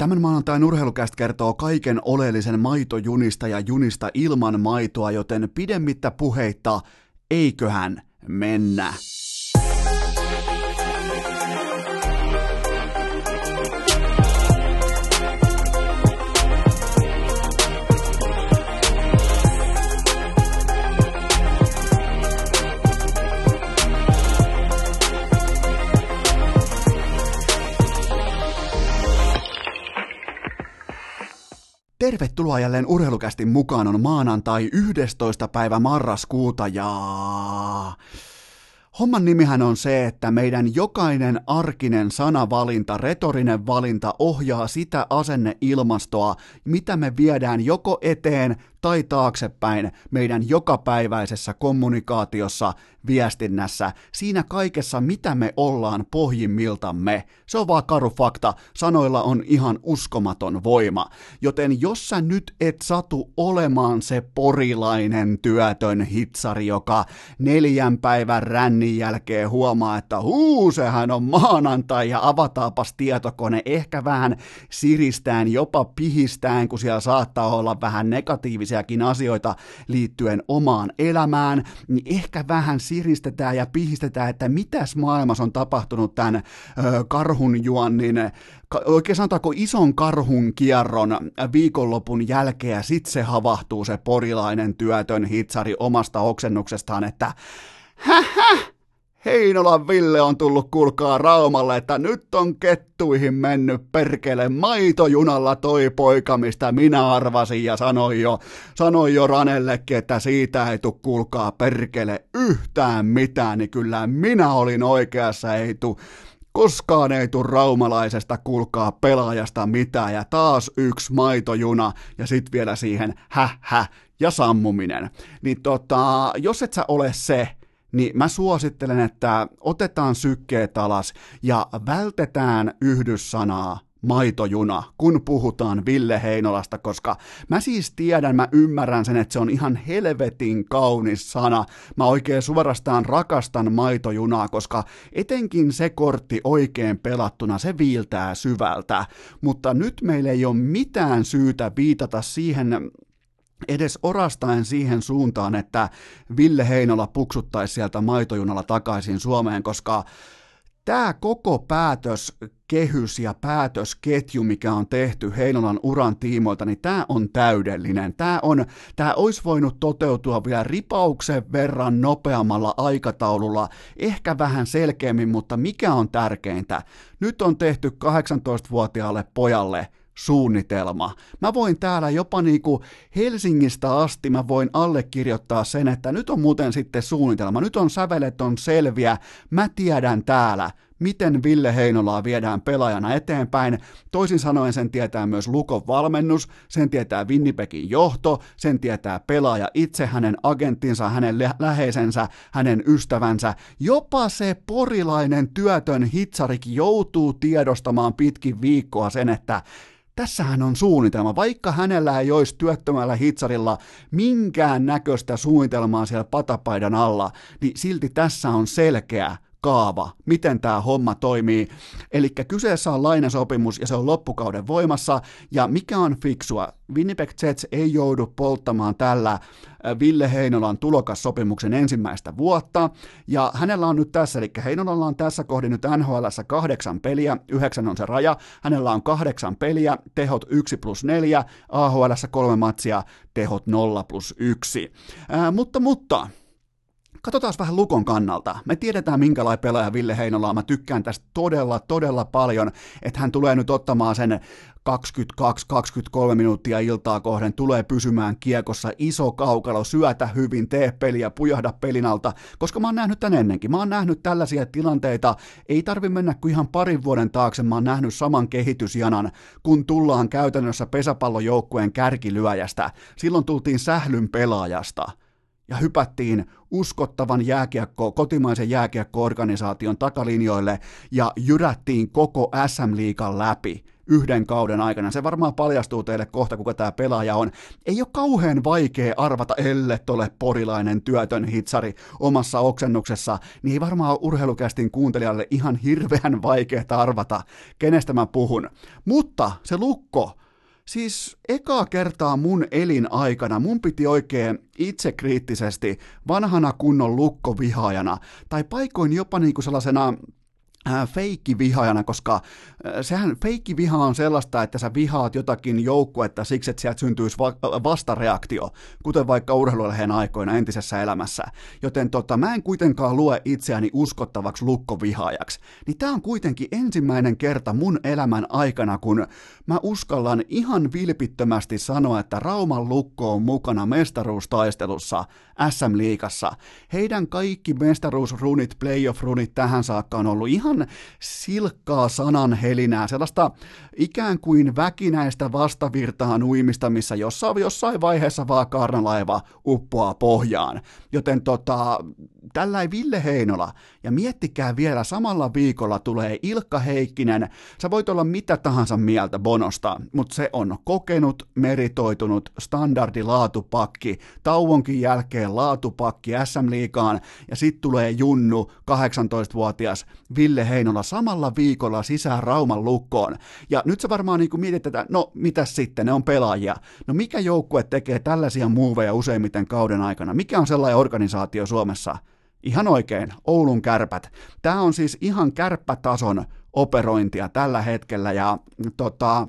Tämän maanantain urheilukästä kertoo kaiken oleellisen maitojunista ja junista ilman maitoa, joten pidemmittä puheitta, eiköhän mennä. Tervetuloa jälleen urheilukästin mukaan on maanantai 11. päivä marraskuuta ja... Homman nimihän on se, että meidän jokainen arkinen sanavalinta, retorinen valinta ohjaa sitä asenneilmastoa, mitä me viedään joko eteen tai taaksepäin meidän jokapäiväisessä kommunikaatiossa, viestinnässä, siinä kaikessa, mitä me ollaan pohjimmiltamme. Se on vaan karu fakta, sanoilla on ihan uskomaton voima. Joten jos sä nyt et satu olemaan se porilainen työtön hitsari, joka neljän päivän rännin jälkeen huomaa, että huu, sehän on maanantai ja avataapas tietokone, ehkä vähän siristään, jopa pihistään, kun siellä saattaa olla vähän negatiivisia negatiivisiakin asioita liittyen omaan elämään, niin ehkä vähän siristetään ja pihistetään, että mitäs maailmassa on tapahtunut tämän ö, karhunjuonnin oikein sanotaanko ison karhun kierron viikonlopun jälkeen. Ja sit se havahtuu se porilainen työtön hitsari omasta oksennuksestaan, että hähä, Heinolan Ville on tullut kulkaa Raumalle, että nyt on kettuihin mennyt perkele. Maitojunalla toi poika, mistä minä arvasin ja sanoin jo, sanoin jo Ranellekin, että siitä ei tule kulkaa perkele yhtään mitään, niin kyllä minä olin oikeassa, ei tu koskaan ei tule raumalaisesta kulkaa pelaajasta mitään. Ja taas yksi maitojuna ja sit vielä siihen hä ja sammuminen. Niin tota, jos et sä ole se, niin mä suosittelen, että otetaan sykkeet alas ja vältetään yhdyssanaa maitojuna, kun puhutaan Ville Heinolasta, koska mä siis tiedän, mä ymmärrän sen, että se on ihan helvetin kaunis sana. Mä oikein suorastaan rakastan maitojunaa, koska etenkin se kortti oikein pelattuna, se viiltää syvältä. Mutta nyt meillä ei ole mitään syytä viitata siihen edes orastaen siihen suuntaan, että Ville Heinola puksuttaisi sieltä maitojunalla takaisin Suomeen, koska tämä koko päätös, kehys ja päätösketju, mikä on tehty Heinolan uran tiimoilta, niin tämä on täydellinen. Tämä, on, tämä olisi voinut toteutua vielä ripauksen verran nopeammalla aikataululla, ehkä vähän selkeämmin, mutta mikä on tärkeintä? Nyt on tehty 18-vuotiaalle pojalle – suunnitelma. Mä voin täällä jopa niinku Helsingistä asti mä voin allekirjoittaa sen, että nyt on muuten sitten suunnitelma, nyt on sävelet on selviä, mä tiedän täällä, miten Ville Heinolaa viedään pelaajana eteenpäin. Toisin sanoen sen tietää myös Lukon valmennus, sen tietää Winnipegin johto, sen tietää pelaaja itse, hänen agenttinsa, hänen läheisensä, hänen ystävänsä. Jopa se porilainen työtön hitsarik joutuu tiedostamaan pitkin viikkoa sen, että Tässähän on suunnitelma. Vaikka hänellä ei olisi työttömällä hitsarilla minkään näköistä suunnitelmaa siellä patapaidan alla, niin silti tässä on selkeä kaava, miten tämä homma toimii. Eli kyseessä on lainasopimus ja se on loppukauden voimassa. Ja mikä on fiksua? Winnipeg Jets ei joudu polttamaan tällä äh, Ville Heinolan tulokassopimuksen ensimmäistä vuotta. Ja hänellä on nyt tässä, eli Heinolalla on tässä kohdin nyt NHL kahdeksan peliä, yhdeksän on se raja. Hänellä on kahdeksan peliä, tehot 1 plus 4, AHL kolme matsia, tehot 0 plus 1. Ää, mutta, mutta, Katsotaan vähän Lukon kannalta. Me tiedetään, minkälainen pelaaja Ville Heinola on. Mä tykkään tästä todella, todella paljon, että hän tulee nyt ottamaan sen 22-23 minuuttia iltaa kohden, tulee pysymään kiekossa, iso kaukalo, syötä hyvin, tee peliä, pujahda pelin alta, koska mä oon nähnyt tän ennenkin. Mä oon nähnyt tällaisia tilanteita, ei tarvi mennä kuin ihan parin vuoden taakse, mä oon nähnyt saman kehitysjanan, kun tullaan käytännössä pesäpallojoukkueen kärkilyöjästä. Silloin tultiin sählyn pelaajasta ja hypättiin uskottavan jääkiekko, kotimaisen jääkiekko-organisaation takalinjoille ja jyrättiin koko SM-liikan läpi yhden kauden aikana. Se varmaan paljastuu teille kohta, kuka tämä pelaaja on. Ei ole kauhean vaikea arvata, ellei ole porilainen työtön hitsari omassa oksennuksessa, niin ei varmaan urheilukästin kuuntelijalle ihan hirveän vaikeaa arvata, kenestä mä puhun. Mutta se lukko, Siis ekaa kertaa mun elinaikana mun piti oikein itsekriittisesti vanhana kunnon lukkovihaajana, tai paikoin jopa niinku sellaisena feikkivihaajana, koska äh, sehän feikkiviha on sellaista, että sä vihaat jotakin joukkuetta siksi, että sieltä syntyisi va- vastareaktio, kuten vaikka urheilulehden aikoina entisessä elämässä. Joten tota, mä en kuitenkaan lue itseäni uskottavaksi lukkovihaajaksi. Niin tää on kuitenkin ensimmäinen kerta mun elämän aikana, kun mä uskallan ihan vilpittömästi sanoa, että Rauman lukko on mukana mestaruustaistelussa SM-liigassa. Heidän kaikki mestaruusrunit, playoff-runit tähän saakka on ollut ihan silkkaa sananhelinää, sellaista ikään kuin väkinäistä vastavirtaan uimista, missä jossain, jossain vaiheessa vaan karnalaiva uppoaa pohjaan. Joten tota, tällä Ville Heinola, ja miettikää vielä, samalla viikolla tulee Ilkka Heikkinen, sä voit olla mitä tahansa mieltä Bonosta, mutta se on kokenut, meritoitunut, standardilaatupakki, tauonkin jälkeen laatupakki SM-liikaan, ja sitten tulee Junnu, 18-vuotias Ville Heinola samalla viikolla sisään Rauman lukkoon. Ja nyt sä varmaan niin mietit, että no mitä sitten, ne on pelaajia. No mikä joukkue tekee tällaisia muuveja useimmiten kauden aikana? Mikä on sellainen organisaatio Suomessa? Ihan oikein, Oulun kärpät. Tämä on siis ihan kärppätason operointia tällä hetkellä ja tota,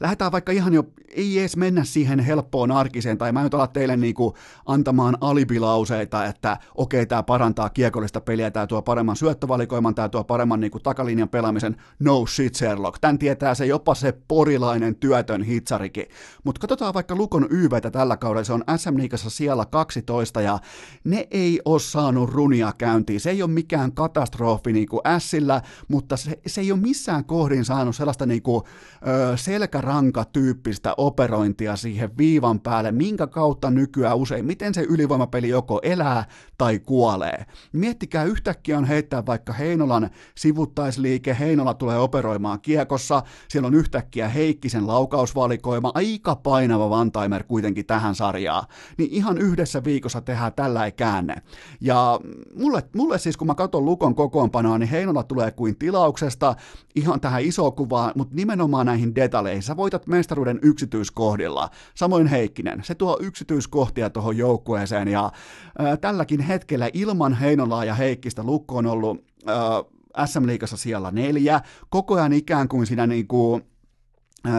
lähdetään vaikka ihan jo, ei edes mennä siihen helppoon arkiseen, tai mä nyt ala teille niinku antamaan alibilauseita, että okei, okay, tämä parantaa kiekollista peliä, tämä tuo paremman syöttövalikoiman, tämä tuo paremman niinku takalinjan pelaamisen, no shit Sherlock, tän tietää se jopa se porilainen työtön hitsarikin. Mutta katsotaan vaikka Lukon YVtä tällä kaudella, se on SM Liigassa siellä 12, ja ne ei ole saanut runia käyntiin, se ei ole mikään katastrofi niinku Sillä, mutta se, se ei ole missään kohdin saanut sellaista niinku, ö, selkärankatyyppistä operointia siihen viivan päälle, minkä kautta nykyään usein, miten se ylivoimapeli joko elää tai kuolee. Miettikää, yhtäkkiä on heittää vaikka Heinolan sivuttaisliike, Heinola tulee operoimaan kiekossa, siellä on yhtäkkiä Heikkisen laukausvalikoima, aika painava vantaimer kuitenkin tähän sarjaan, niin ihan yhdessä viikossa tehdään tällä käänne. Ja mulle, mulle siis, kun mä katson Lukon kokoonpanoa, niin Heinola tulee kuin tilauksesta ihan tähän isoon kuvaan, mutta nimenomaan näihin detaleihin. Sä voitat mestaruuden yksityiskohdilla. Samoin Heikkinen, se tuo yksityiskohtia tuohon joukkueeseen ja ää, tälläkin hetkellä ilman Heinolaa ja Heikkistä Lukko on ollut ää, SM-liigassa siellä neljä, koko ajan ikään kuin siinä niin kuin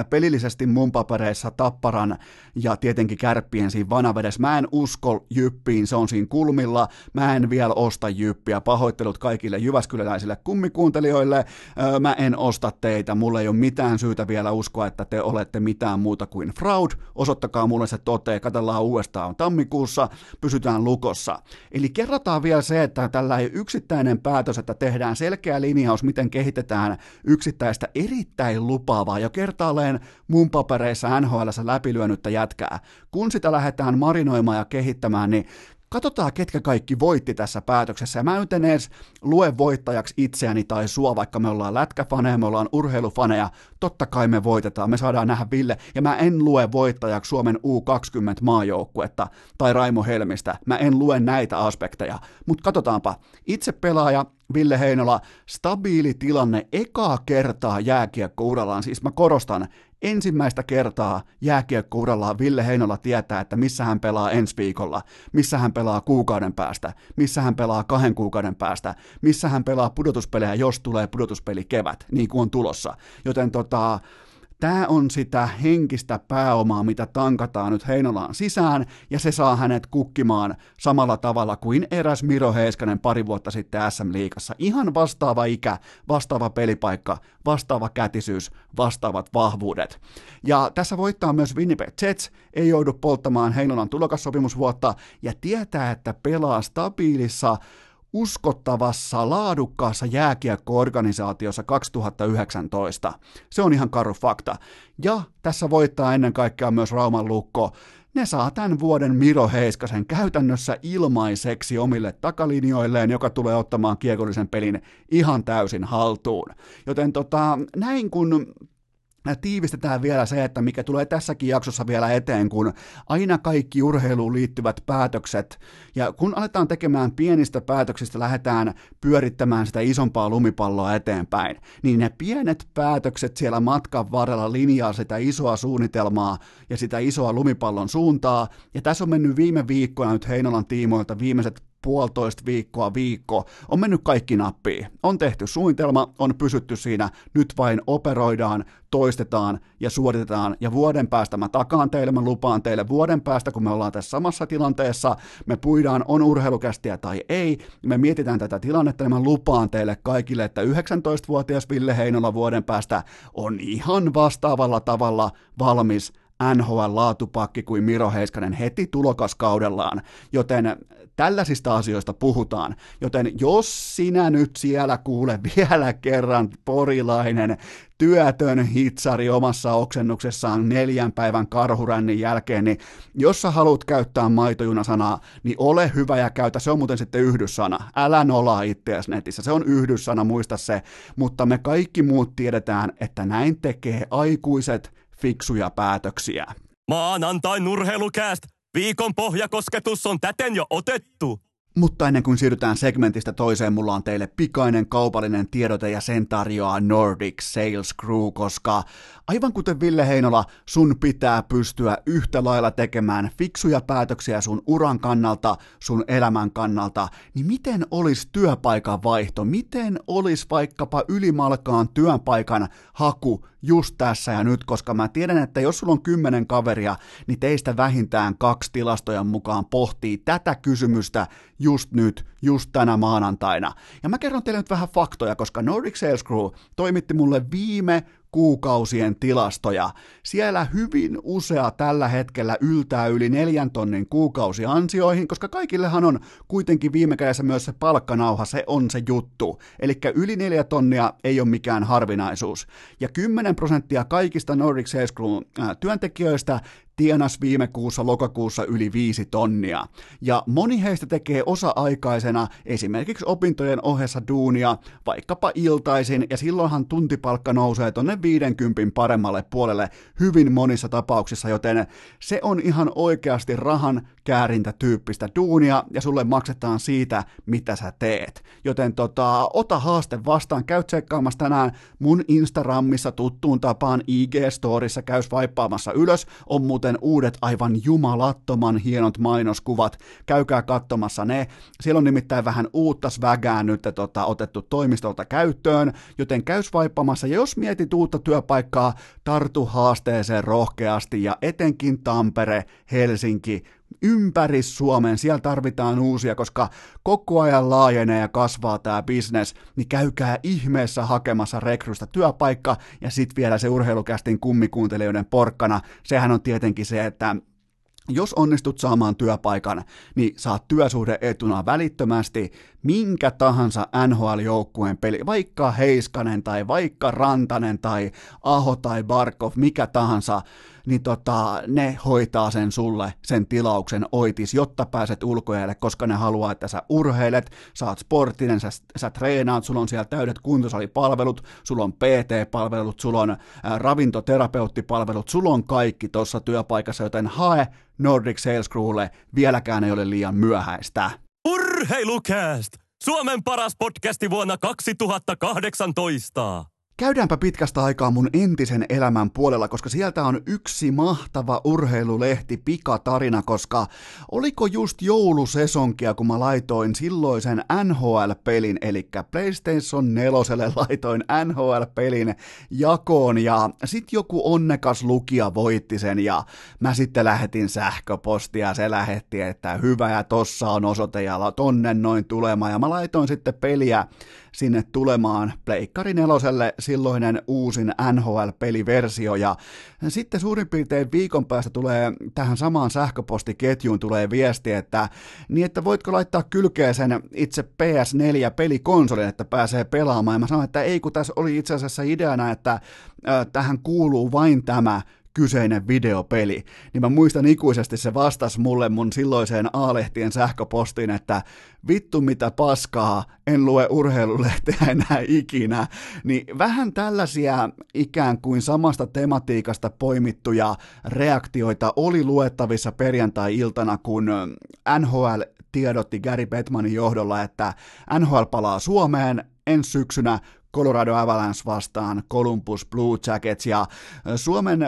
pelillisesti mun papereissa Tapparan ja tietenkin kärppien siinä vanavedessä. Mä en usko Jyppiin, se on siinä kulmilla. Mä en vielä osta Jyppiä. Pahoittelut kaikille jyväskyläläisille kummikuuntelijoille. Mä en osta teitä. Mulla ei ole mitään syytä vielä uskoa, että te olette mitään muuta kuin fraud. Osoittakaa mulle se toteen. Katellaan uudestaan tammikuussa. Pysytään lukossa. Eli kerrotaan vielä se, että tällä ei yksittäinen päätös, että tehdään selkeä linjaus, miten kehitetään yksittäistä erittäin lupaavaa ja kertaa oleen mun papereissa NHL läpilyönyttä jätkää. Kun sitä lähdetään marinoimaan ja kehittämään, niin katsotaan, ketkä kaikki voitti tässä päätöksessä. Ja mä en edes lue voittajaksi itseäni tai sua, vaikka me ollaan lätkäfaneja, me ollaan urheilufaneja. Totta kai me voitetaan, me saadaan nähdä Ville. Ja mä en lue voittajaksi Suomen U20 maajoukkuetta tai Raimo Helmistä. Mä en lue näitä aspekteja. Mutta katsotaanpa. Itse pelaaja, Ville Heinola, stabiili tilanne ekaa kertaa jääkiekkourallaan, siis mä korostan, ensimmäistä kertaa jääkiekkourallaan Ville Heinola tietää, että missä hän pelaa ensi viikolla, missä hän pelaa kuukauden päästä, missä hän pelaa kahden kuukauden päästä, missä hän pelaa pudotuspelejä, jos tulee pudotuspeli kevät, niin kuin on tulossa. Joten tota, Tämä on sitä henkistä pääomaa, mitä tankataan nyt Heinolaan sisään, ja se saa hänet kukkimaan samalla tavalla kuin eräs Miro Heiskanen pari vuotta sitten SM-liigassa. Ihan vastaava ikä, vastaava pelipaikka, vastaava kätisyys, vastaavat vahvuudet. Ja tässä voittaa myös Winnipeg Jets, ei joudu polttamaan Heinolan tulokassopimusvuotta, ja tietää, että pelaa stabiilissa uskottavassa, laadukkaassa jääkiekko-organisaatiossa 2019. Se on ihan karu fakta. Ja tässä voittaa ennen kaikkea myös Rauman lukko. Ne saa tämän vuoden Miro Heiskasen käytännössä ilmaiseksi omille takalinjoilleen, joka tulee ottamaan kiekollisen pelin ihan täysin haltuun. Joten tota, näin kun tiivistetään vielä se, että mikä tulee tässäkin jaksossa vielä eteen, kun aina kaikki urheiluun liittyvät päätökset, ja kun aletaan tekemään pienistä päätöksistä, lähdetään pyörittämään sitä isompaa lumipalloa eteenpäin, niin ne pienet päätökset siellä matkan varrella linjaa sitä isoa suunnitelmaa ja sitä isoa lumipallon suuntaa, ja tässä on mennyt viime viikkoina nyt Heinolan tiimoilta viimeiset puolitoista viikkoa, viikko, on mennyt kaikki nappiin. On tehty suunnitelma, on pysytty siinä, nyt vain operoidaan, toistetaan ja suoritetaan, ja vuoden päästä mä takaan teille, mä lupaan teille vuoden päästä, kun me ollaan tässä samassa tilanteessa, me puidaan, on urheilukästiä tai ei, me mietitään tätä tilannetta, ja mä lupaan teille kaikille, että 19-vuotias Ville Heinola vuoden päästä on ihan vastaavalla tavalla valmis NHL-laatupakki kuin Miro Heiskanen heti tulokaskaudellaan, joten tällaisista asioista puhutaan. Joten jos sinä nyt siellä kuule vielä kerran porilainen työtön hitsari omassa oksennuksessaan neljän päivän karhurännin jälkeen, niin jos sä haluat käyttää maitojunasanaa, niin ole hyvä ja käytä, se on muuten sitten yhdyssana. Älä nolaa itseäsi netissä, se on yhdyssana, muista se, mutta me kaikki muut tiedetään, että näin tekee aikuiset fiksuja päätöksiä. Maanantain nurheilukääst! Viikon pohjakosketus on täten jo otettu. Mutta ennen kuin siirrytään segmentistä toiseen, mulla on teille pikainen kaupallinen tiedote ja sen tarjoaa Nordic Sales Crew, koska aivan kuten Ville Heinola, sun pitää pystyä yhtä lailla tekemään fiksuja päätöksiä sun uran kannalta, sun elämän kannalta, niin miten olisi työpaikan vaihto, miten olisi vaikkapa ylimalkaan työpaikan haku just tässä ja nyt, koska mä tiedän, että jos sulla on kymmenen kaveria, niin teistä vähintään kaksi tilastojen mukaan pohtii tätä kysymystä just nyt, just tänä maanantaina. Ja mä kerron teille nyt vähän faktoja, koska Nordic Sales Crew toimitti mulle viime kuukausien tilastoja. Siellä hyvin usea tällä hetkellä yltää yli neljän tonnin kuukausiansioihin, koska kaikillehan on kuitenkin viime kädessä myös se palkkanauha, se on se juttu. Eli yli neljä tonnia ei ole mikään harvinaisuus. Ja 10 prosenttia kaikista Nordic Sales Crew työntekijöistä tienas viime kuussa lokakuussa yli viisi tonnia. Ja moni heistä tekee osa-aikaisena esimerkiksi opintojen ohessa duunia, vaikkapa iltaisin, ja silloinhan tuntipalkka nousee tonne 50 paremmalle puolelle hyvin monissa tapauksissa, joten se on ihan oikeasti rahan käärintä tyyppistä duunia, ja sulle maksetaan siitä, mitä sä teet. Joten tota, ota haaste vastaan, käy tsekkaamassa tänään mun Instagramissa tuttuun tapaan IG-storissa, käy vaippaamassa ylös, on muuten uudet aivan jumalattoman hienot mainoskuvat. Käykää katsomassa ne. Siellä on nimittäin vähän uutta svägää nyt tota, otettu toimistolta käyttöön, joten käys vaippamassa. Ja jos mietit uutta työpaikkaa, tartu haasteeseen rohkeasti ja etenkin Tampere, Helsinki, ympäri Suomen, siellä tarvitaan uusia, koska koko ajan laajenee ja kasvaa tämä bisnes, niin käykää ihmeessä hakemassa rekrystä työpaikka ja sitten vielä se urheilukästin kummikuuntelijoiden porkkana, sehän on tietenkin se, että jos onnistut saamaan työpaikan, niin saat työsuhde etuna välittömästi minkä tahansa NHL-joukkueen peli, vaikka Heiskanen tai vaikka Rantanen tai Aho tai Barkov, mikä tahansa, niin tota, ne hoitaa sen sulle, sen tilauksen oitis, jotta pääset ulkojalle, koska ne haluaa, että sä urheilet, sä oot sporttinen, sä, sä treenaat, sulla on siellä täydet kuntosalipalvelut, sulla on PT-palvelut, sulla on ä, ravintoterapeuttipalvelut, sulla on kaikki tuossa työpaikassa, joten hae Nordic Sales Crewlle, vieläkään ei ole liian myöhäistä. Urheilukääst! Suomen paras podcasti vuonna 2018! Käydäänpä pitkästä aikaa mun entisen elämän puolella, koska sieltä on yksi mahtava urheilulehti pikatarina, koska oliko just joulusesonkia, kun mä laitoin silloisen NHL-pelin, eli PlayStation 4 laitoin NHL-pelin jakoon, ja sit joku onnekas lukija voitti sen, ja mä sitten lähetin sähköpostia, se lähetti, että hyvä, ja tossa on osoite, ja tonne noin tulemaan, ja mä laitoin sitten peliä sinne tulemaan Pleikkari neloselle silloinen uusin NHL-peliversio ja sitten suurin piirtein viikon päästä tulee tähän samaan sähköpostiketjuun tulee viesti, että niin että voitko laittaa kylkeen sen itse PS4-pelikonsolin, että pääsee pelaamaan. Ja mä sanoin, että ei kun tässä oli itse asiassa ideana, että tähän kuuluu vain tämä kyseinen videopeli. Niin mä muistan ikuisesti se vastas mulle mun silloiseen A-lehtien sähköpostiin, että vittu mitä paskaa, en lue urheilulehteä enää ikinä. Niin vähän tällaisia ikään kuin samasta tematiikasta poimittuja reaktioita oli luettavissa perjantai-iltana, kun NHL tiedotti Gary Bettmanin johdolla, että NHL palaa Suomeen ensi syksynä Colorado Avalanche vastaan Columbus Blue Jackets ja Suomen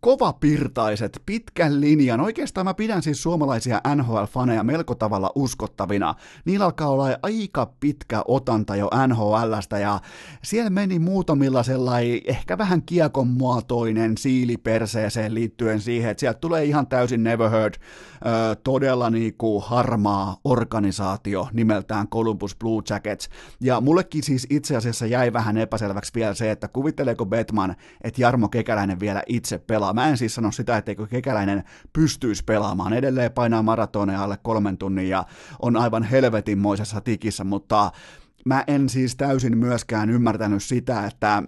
kovapirtaiset, pitkän linjan. Oikeastaan mä pidän siis suomalaisia NHL-faneja melko tavalla uskottavina. Niillä alkaa olla aika pitkä otanta jo NHLstä ja siellä meni muutamilla sellainen ehkä vähän kiekon muotoinen siili perseeseen liittyen siihen, että sieltä tulee ihan täysin never heard todella niinku harmaa organisaatio nimeltään Columbus Blue Jackets. Ja mullekin siis itse asiassa jäi vähän epäselväksi vielä se, että kuvitteleeko Batman, että Jarmo Kekäläinen vielä itse pelaa. Mä en siis sano sitä, etteikö Kekäläinen pystyisi pelaamaan. Edelleen painaa maratoneja alle kolmen tunnin ja on aivan helvetinmoisessa tikissä, mutta mä en siis täysin myöskään ymmärtänyt sitä, että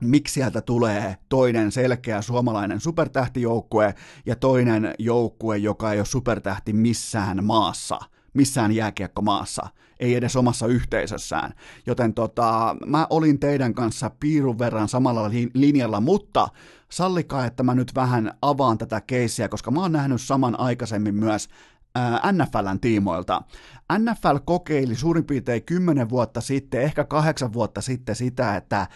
miksi sieltä tulee toinen selkeä suomalainen supertähtijoukkue ja toinen joukkue, joka ei ole supertähti missään maassa, missään jääkiekkomaassa, ei edes omassa yhteisössään. Joten tota, mä olin teidän kanssa piirun verran samalla linjalla, mutta sallikaa, että mä nyt vähän avaan tätä keissiä, koska mä oon nähnyt saman aikaisemmin myös NFLn tiimoilta. NFL kokeili suurin piirtein 10 vuotta sitten, ehkä kahdeksan vuotta sitten sitä, että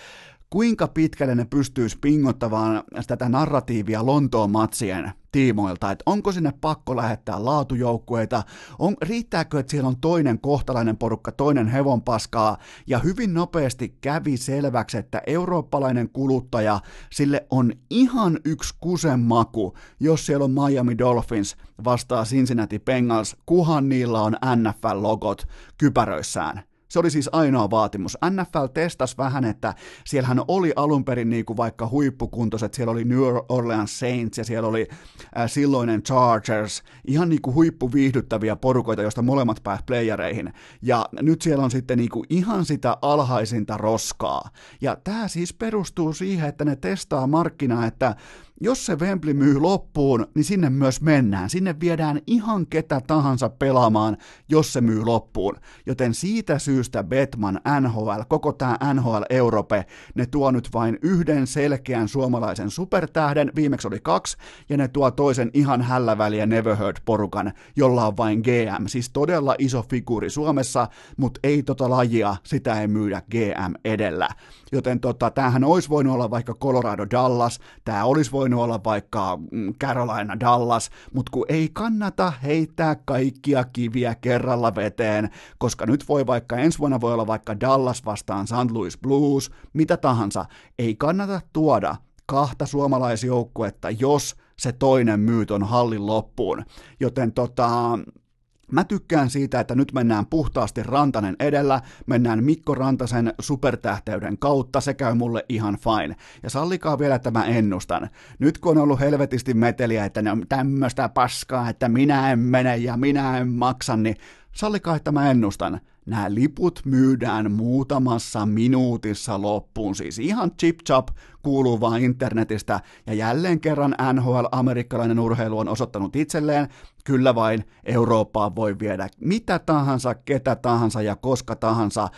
kuinka pitkälle ne pystyisi pingottamaan tätä narratiivia Lontoon matsien tiimoilta, että onko sinne pakko lähettää laatujoukkueita, on, riittääkö, että siellä on toinen kohtalainen porukka, toinen hevonpaskaa, ja hyvin nopeasti kävi selväksi, että eurooppalainen kuluttaja, sille on ihan yksi kusen maku, jos siellä on Miami Dolphins vastaa Cincinnati Bengals, kuhan niillä on NFL-logot kypäröissään. Se oli siis ainoa vaatimus. NFL testasi vähän, että siellähän oli alun perin niin kuin vaikka huippukuntoiset, siellä oli New Orleans Saints ja siellä oli äh, silloinen Chargers, ihan niin kuin huippuviihdyttäviä porukoita, joista molemmat pääsivät playereihin. Ja nyt siellä on sitten niin kuin ihan sitä alhaisinta roskaa. Ja tämä siis perustuu siihen, että ne testaa markkinaa, että jos se Wembley myy loppuun, niin sinne myös mennään. Sinne viedään ihan ketä tahansa pelaamaan, jos se myy loppuun. Joten siitä syystä Betman, NHL, koko tämä NHL Europe, ne tuo nyt vain yhden selkeän suomalaisen supertähden, viimeksi oli kaksi, ja ne tuo toisen ihan hälläväliä Never Heard-porukan, jolla on vain GM. Siis todella iso figuuri Suomessa, mutta ei tota lajia, sitä ei myydä GM edellä. Joten tota, tämähän olisi voinut olla vaikka Colorado Dallas, tämä olisi voinut olla vaikka mm, Carolina Dallas, mutta kun ei kannata heittää kaikkia kiviä kerralla veteen, koska nyt voi vaikka ensi vuonna voi olla vaikka Dallas vastaan St. Louis Blues, mitä tahansa, ei kannata tuoda kahta suomalaisjoukkuetta, jos se toinen myyt on hallin loppuun. Joten tota, Mä tykkään siitä, että nyt mennään puhtaasti Rantanen edellä, mennään Mikko Rantasen supertähteyden kautta, se käy mulle ihan fine. Ja sallikaa vielä, että mä ennustan. Nyt kun on ollut helvetisti meteliä, että ne on tämmöistä paskaa, että minä en mene ja minä en maksa, niin sallikaa, että mä ennustan. Nämä liput myydään muutamassa minuutissa loppuun, siis ihan chip-chop kuuluu vaan internetistä, ja jälleen kerran NHL-amerikkalainen urheilu on osoittanut itselleen, Kyllä vain Eurooppaan voi viedä mitä tahansa, ketä tahansa ja koska tahansa.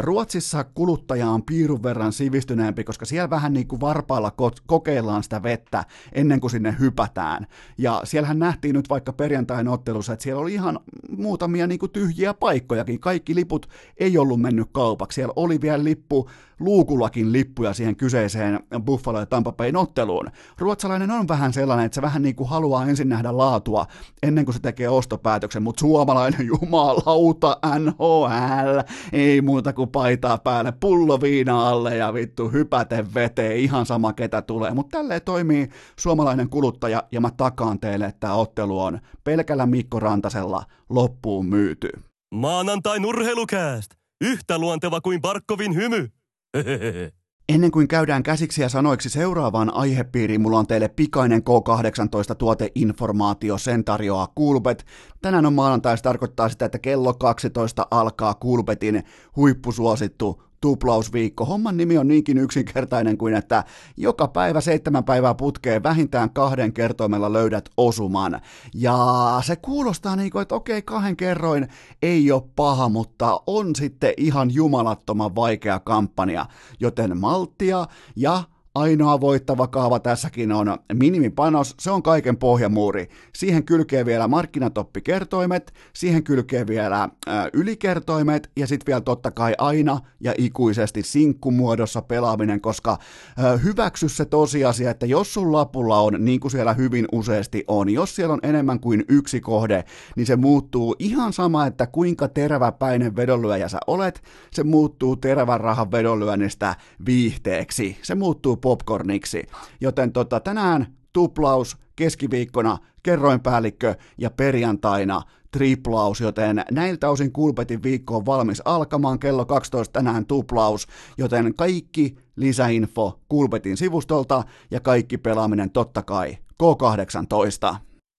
Ruotsissa kuluttaja on piirun verran sivistyneempi, koska siellä vähän niin kuin varpailla kokeillaan sitä vettä ennen kuin sinne hypätään. Ja siellähän nähtiin nyt vaikka perjantain ottelussa, että siellä oli ihan muutamia niin kuin tyhjiä paikkojakin. Kaikki liput ei ollut mennyt kaupaksi. Siellä oli vielä lippu luukullakin lippuja siihen kyseiseen Buffalo ja Tampa Bayn otteluun. Ruotsalainen on vähän sellainen, että se vähän niin kuin haluaa ensin nähdä laatua ennen kuin se tekee ostopäätöksen, mutta suomalainen jumalauta NHL, ei muuta kuin paitaa päälle, pullo viina alle ja vittu hypäten veteen, ihan sama ketä tulee, mutta tälleen toimii suomalainen kuluttaja ja mä takaan teille, että tämä ottelu on pelkällä Mikko Rantasella loppuun myyty. Maanantai nurheilukääst! Yhtä luonteva kuin Barkovin hymy! Ennen kuin käydään käsiksi ja sanoiksi seuraavaan aihepiiriin, mulla on teille pikainen K18 tuoteinformaatio, sen tarjoaa Kulbet. Tänään on maanantai, se tarkoittaa sitä, että kello 12 alkaa Kulbetin huippusuosittu tuplausviikko. Homman nimi on niinkin yksinkertainen kuin, että joka päivä seitsemän päivää putkeen vähintään kahden kertoimella löydät osuman. Ja se kuulostaa niin kuin, että okei, kahden kerroin ei ole paha, mutta on sitten ihan jumalattoman vaikea kampanja, joten malttia ja Ainoa voittava kaava tässäkin on minimipanos, se on kaiken pohjamuuri. Siihen kylkee vielä markkinatoppikertoimet, siihen kylkee vielä ylikertoimet ja sitten vielä totta kai aina ja ikuisesti sinkkumuodossa pelaaminen, koska ä, hyväksy se tosiasia, että jos sun lapulla on, niin kuin siellä hyvin useasti on, jos siellä on enemmän kuin yksi kohde, niin se muuttuu ihan sama, että kuinka teräväpäinen vedonlyöjä sä olet, se muuttuu terävän rahan vedonlyönnistä viihteeksi. Se muuttuu popcorniksi. Joten tota, tänään tuplaus, keskiviikkona kerroinpäällikkö ja perjantaina triplaus, joten näiltä osin Kulpetin viikko on valmis alkamaan kello 12 tänään tuplaus, joten kaikki lisäinfo Kulpetin sivustolta ja kaikki pelaaminen totta kai K18.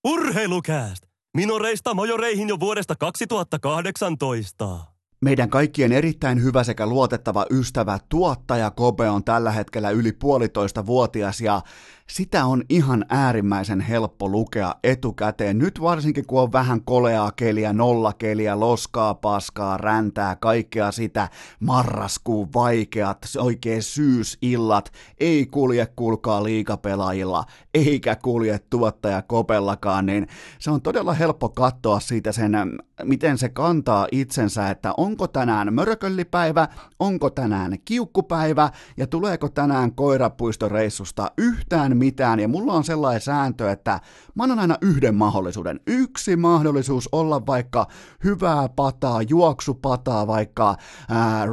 Urheilukääst! Minoreista majoreihin jo vuodesta 2018. Meidän kaikkien erittäin hyvä sekä luotettava ystävä tuottaja Kobe on tällä hetkellä yli puolitoista vuotias ja sitä on ihan äärimmäisen helppo lukea etukäteen. Nyt varsinkin kun on vähän koleaa keliä, nollakeliä, loskaa, paskaa, räntää, kaikkea sitä, marraskuun vaikeat, oikein syysillat, ei kulje kuulkaa liikapelaajilla, eikä kulje tuottaja Kopellakaan, niin se on todella helppo katsoa siitä sen, miten se kantaa itsensä, että onko tänään mörköllipäivä, onko tänään kiukkupäivä ja tuleeko tänään koirapuistoreissusta yhtään mitään, ja mulla on sellainen sääntö, että mä annan aina yhden mahdollisuuden. Yksi mahdollisuus olla vaikka hyvää pataa, juoksupataa vaikka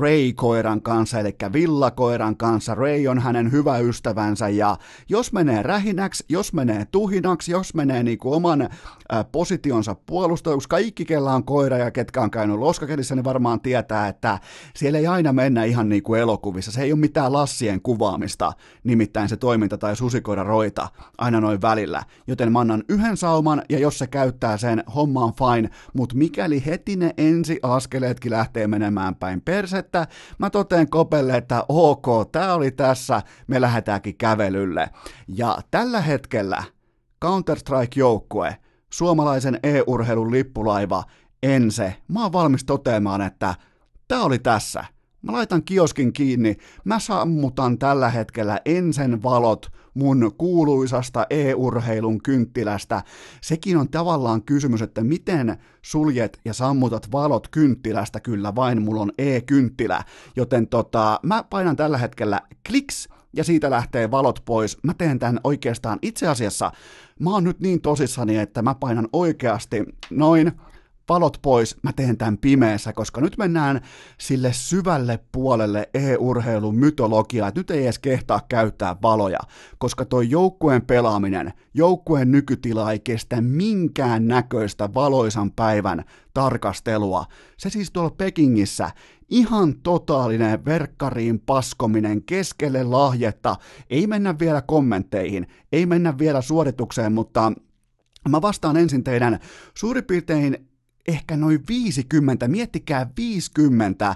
Ray-koiran kanssa, eli villakoiran kanssa. Ray on hänen hyvä ystävänsä, ja jos menee rähinäksi, jos menee tuhinaksi, jos menee niinku oman ää, positionsa puolustajuksi, kaikki, kella on koira ja ketkä on käynyt loskakelissä, niin varmaan tietää, että siellä ei aina mennä ihan niin kuin elokuvissa. Se ei ole mitään lassien kuvaamista, nimittäin se toiminta tai susikoira voida roita aina noin välillä. Joten mä annan yhden sauman, ja jos se käyttää sen, homma on fine, mutta mikäli heti ne ensi askeleetkin lähtee menemään päin persettä, mä toteen kopelle, että ok, tää oli tässä, me lähdetäänkin kävelylle. Ja tällä hetkellä Counter-Strike-joukkue, suomalaisen e-urheilun lippulaiva, Ense, mä oon valmis toteamaan, että tää oli tässä. Mä laitan kioskin kiinni, mä sammutan tällä hetkellä ensen valot mun kuuluisasta e-urheilun kynttilästä. Sekin on tavallaan kysymys, että miten suljet ja sammutat valot kynttilästä, kyllä vain mulla on e-kynttilä. Joten tota, mä painan tällä hetkellä kliks, ja siitä lähtee valot pois. Mä teen tämän oikeastaan itse asiassa. Mä oon nyt niin tosissani, että mä painan oikeasti noin valot pois, mä teen tämän pimeässä, koska nyt mennään sille syvälle puolelle e-urheilun mytologiaa, että nyt ei edes kehtaa käyttää valoja, koska toi joukkueen pelaaminen, joukkueen nykytila ei kestä minkään näköistä valoisan päivän tarkastelua. Se siis tuolla Pekingissä ihan totaalinen verkkariin paskominen keskelle lahjetta. Ei mennä vielä kommentteihin, ei mennä vielä suoritukseen, mutta Mä vastaan ensin teidän suurin piirtein ehkä noin 50, miettikää 50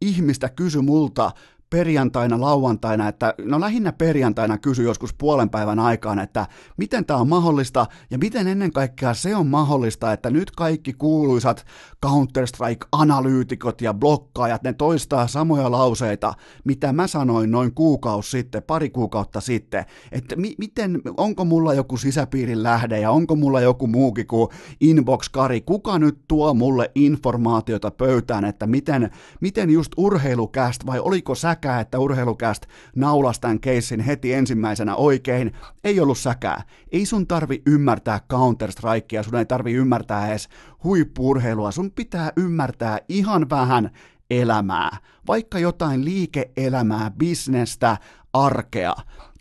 ihmistä kysy multa perjantaina, lauantaina, että no lähinnä perjantaina kysy joskus puolen päivän aikaan, että miten tämä on mahdollista ja miten ennen kaikkea se on mahdollista, että nyt kaikki kuuluisat Counter-Strike-analyytikot ja blokkaajat, ne toistaa samoja lauseita, mitä mä sanoin noin kuukausi sitten, pari kuukautta sitten, että mi- miten, onko mulla joku sisäpiirin lähde ja onko mulla joku muukin kuin inbox-kari, kuka nyt tuo mulle informaatiota pöytään, että miten, miten just urheilukäst vai oliko sä säkää, että urheilukäst naulas tämän keissin heti ensimmäisenä oikein. Ei ollut säkää. Ei sun tarvi ymmärtää Counter-Strikea, sun ei tarvi ymmärtää edes huippuurheilua, sun pitää ymmärtää ihan vähän elämää, vaikka jotain liike-elämää, bisnestä, arkea,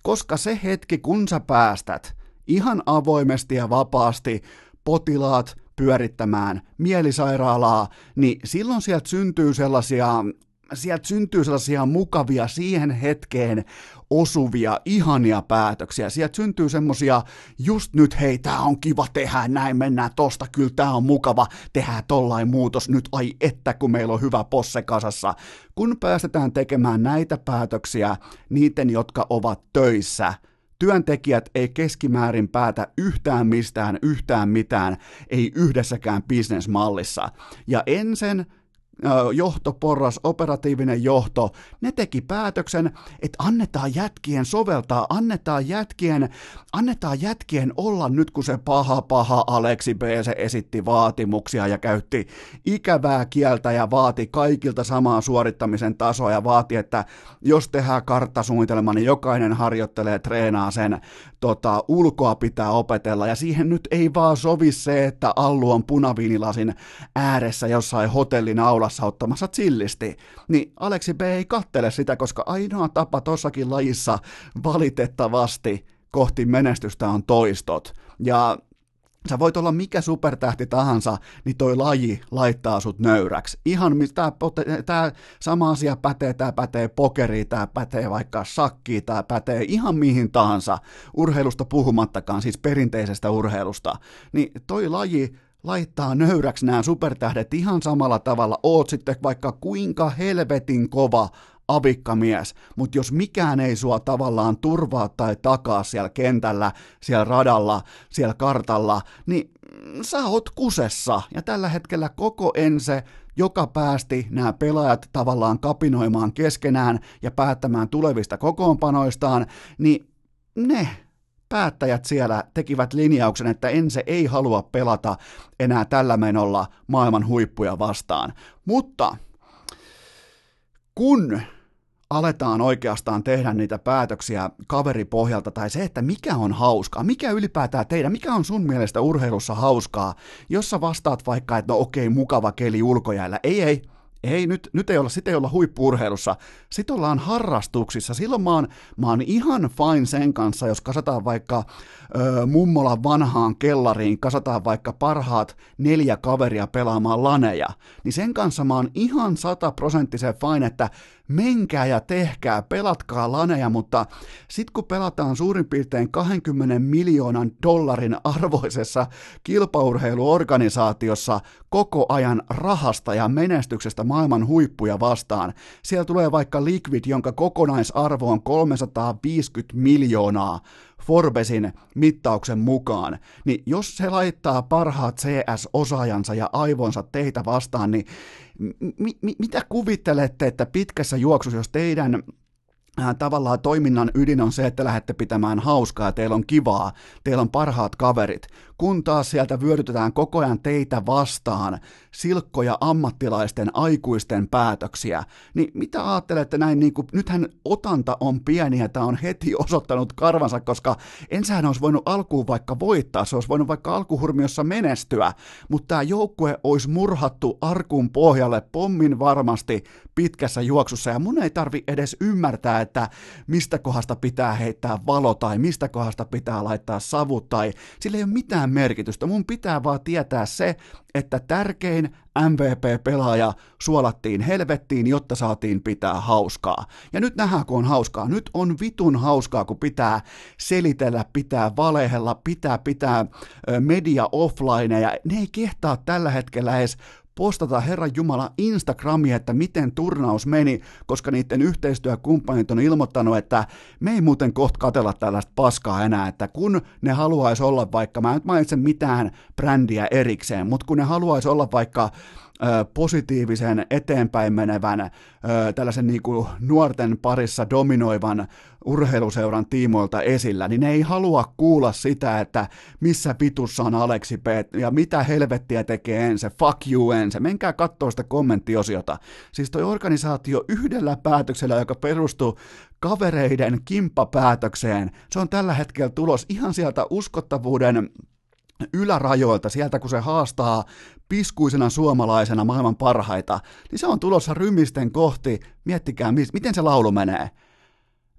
koska se hetki, kun sä päästät ihan avoimesti ja vapaasti potilaat pyörittämään mielisairaalaa, niin silloin sieltä syntyy sellaisia sieltä syntyy sellaisia mukavia siihen hetkeen osuvia, ihania päätöksiä. Sieltä syntyy semmosia, just nyt hei, tää on kiva tehdä, näin mennään tosta, kyllä tää on mukava, tehdään tollain muutos nyt, ai että kun meillä on hyvä posse kasassa. Kun päästetään tekemään näitä päätöksiä niiden, jotka ovat töissä, Työntekijät ei keskimäärin päätä yhtään mistään, yhtään mitään, ei yhdessäkään bisnesmallissa. Ja ensin johtoporras, operatiivinen johto, ne teki päätöksen, että annetaan jätkien soveltaa, annetaan jätkien, annetaan jätkien olla nyt, kun se paha paha Aleksi B. se esitti vaatimuksia ja käytti ikävää kieltä ja vaati kaikilta samaa suorittamisen tasoa ja vaati, että jos tehdään karttasuunnitelma, niin jokainen harjoittelee, treenaa sen tota, ulkoa pitää opetella ja siihen nyt ei vaan sovi se, että Allu on punaviinilasin ääressä jossain hotellin aulassa ottamassa chillisti, niin Aleksi B ei kattele sitä, koska ainoa tapa tossakin lajissa valitettavasti kohti menestystä on toistot. Ja Sä voit olla mikä supertähti tahansa, niin toi laji laittaa sut nöyräksi. Ihan tämä, tämä sama asia pätee, tämä pätee pokeriin, tämä pätee vaikka sakkiin, tämä pätee ihan mihin tahansa, urheilusta puhumattakaan, siis perinteisestä urheilusta. Niin toi laji laittaa nöyräksi nämä supertähdet ihan samalla tavalla, oot sitten vaikka kuinka helvetin kova avikkamies, mutta jos mikään ei sua tavallaan turvaa tai takaa siellä kentällä, siellä radalla, siellä kartalla, niin sä oot kusessa. Ja tällä hetkellä koko Ense, joka päästi nämä pelaajat tavallaan kapinoimaan keskenään ja päättämään tulevista kokoonpanoistaan, niin ne päättäjät siellä tekivät linjauksen, että Ense ei halua pelata enää tällä menolla maailman huippuja vastaan. Mutta kun aletaan oikeastaan tehdä niitä päätöksiä kaveripohjalta tai se, että mikä on hauskaa, mikä ylipäätään teidän, mikä on sun mielestä urheilussa hauskaa, jos sä vastaat vaikka, että no okei, mukava keli ulkojäällä. Ei, ei, ei, nyt, nyt ei olla, sit ei olla huippuurheilussa, sit ollaan harrastuksissa. Silloin mä oon, mä oon ihan fine sen kanssa, jos kasataan vaikka ö, mummolan vanhaan kellariin, kasataan vaikka parhaat neljä kaveria pelaamaan laneja, niin sen kanssa mä oon ihan sataprosenttisen fine, että menkää ja tehkää, pelatkaa laneja, mutta sitten kun pelataan suurin piirtein 20 miljoonan dollarin arvoisessa kilpaurheiluorganisaatiossa koko ajan rahasta ja menestyksestä maailman huippuja vastaan, siellä tulee vaikka Liquid, jonka kokonaisarvo on 350 miljoonaa, Forbesin mittauksen mukaan, niin jos se laittaa parhaat CS-osaajansa ja aivonsa teitä vastaan, niin mi- mi- mitä kuvittelette, että pitkässä juoksussa, jos teidän tavallaan toiminnan ydin on se, että lähdette pitämään hauskaa, teillä on kivaa, teillä on parhaat kaverit, kun taas sieltä vyörytetään koko ajan teitä vastaan silkkoja ammattilaisten aikuisten päätöksiä, niin mitä ajattelette näin, niin kuin, nythän otanta on pieni ja tämä on heti osoittanut karvansa, koska ensähän olisi voinut alkuun vaikka voittaa, se olisi voinut vaikka alkuhurmiossa menestyä, mutta tämä joukkue olisi murhattu arkun pohjalle pommin varmasti pitkässä juoksussa ja mun ei tarvi edes ymmärtää, että mistä kohdasta pitää heittää valo tai mistä kohdasta pitää laittaa savu tai sillä ei ole mitään merkitystä. Mun pitää vaan tietää se, että tärkein MVP-pelaaja suolattiin helvettiin, jotta saatiin pitää hauskaa. Ja nyt nähdään, kun on hauskaa. Nyt on vitun hauskaa, kun pitää selitellä, pitää valehella, pitää pitää media offline, ja ne ei kehtaa tällä hetkellä edes postata Herran Jumala Instagramia, että miten turnaus meni, koska niiden yhteistyökumppanit on ilmoittanut, että me ei muuten kohta katella tällaista paskaa enää, että kun ne haluaisi olla vaikka, mä en mainitse mitään brändiä erikseen, mutta kun ne haluaisi olla vaikka positiivisen, eteenpäin menevän, tällaisen niin kuin nuorten parissa dominoivan urheiluseuran tiimoilta esillä, niin ne ei halua kuulla sitä, että missä pitussa on Aleksi P. ja mitä helvettiä tekee ense, fuck you ense, menkää katsoa sitä kommenttiosiota. Siis toi organisaatio yhdellä päätöksellä, joka perustuu kavereiden kimppapäätökseen, se on tällä hetkellä tulos ihan sieltä uskottavuuden ylärajoilta, sieltä kun se haastaa piskuisena suomalaisena maailman parhaita, niin se on tulossa rymisten kohti, miettikää, miten se laulu menee,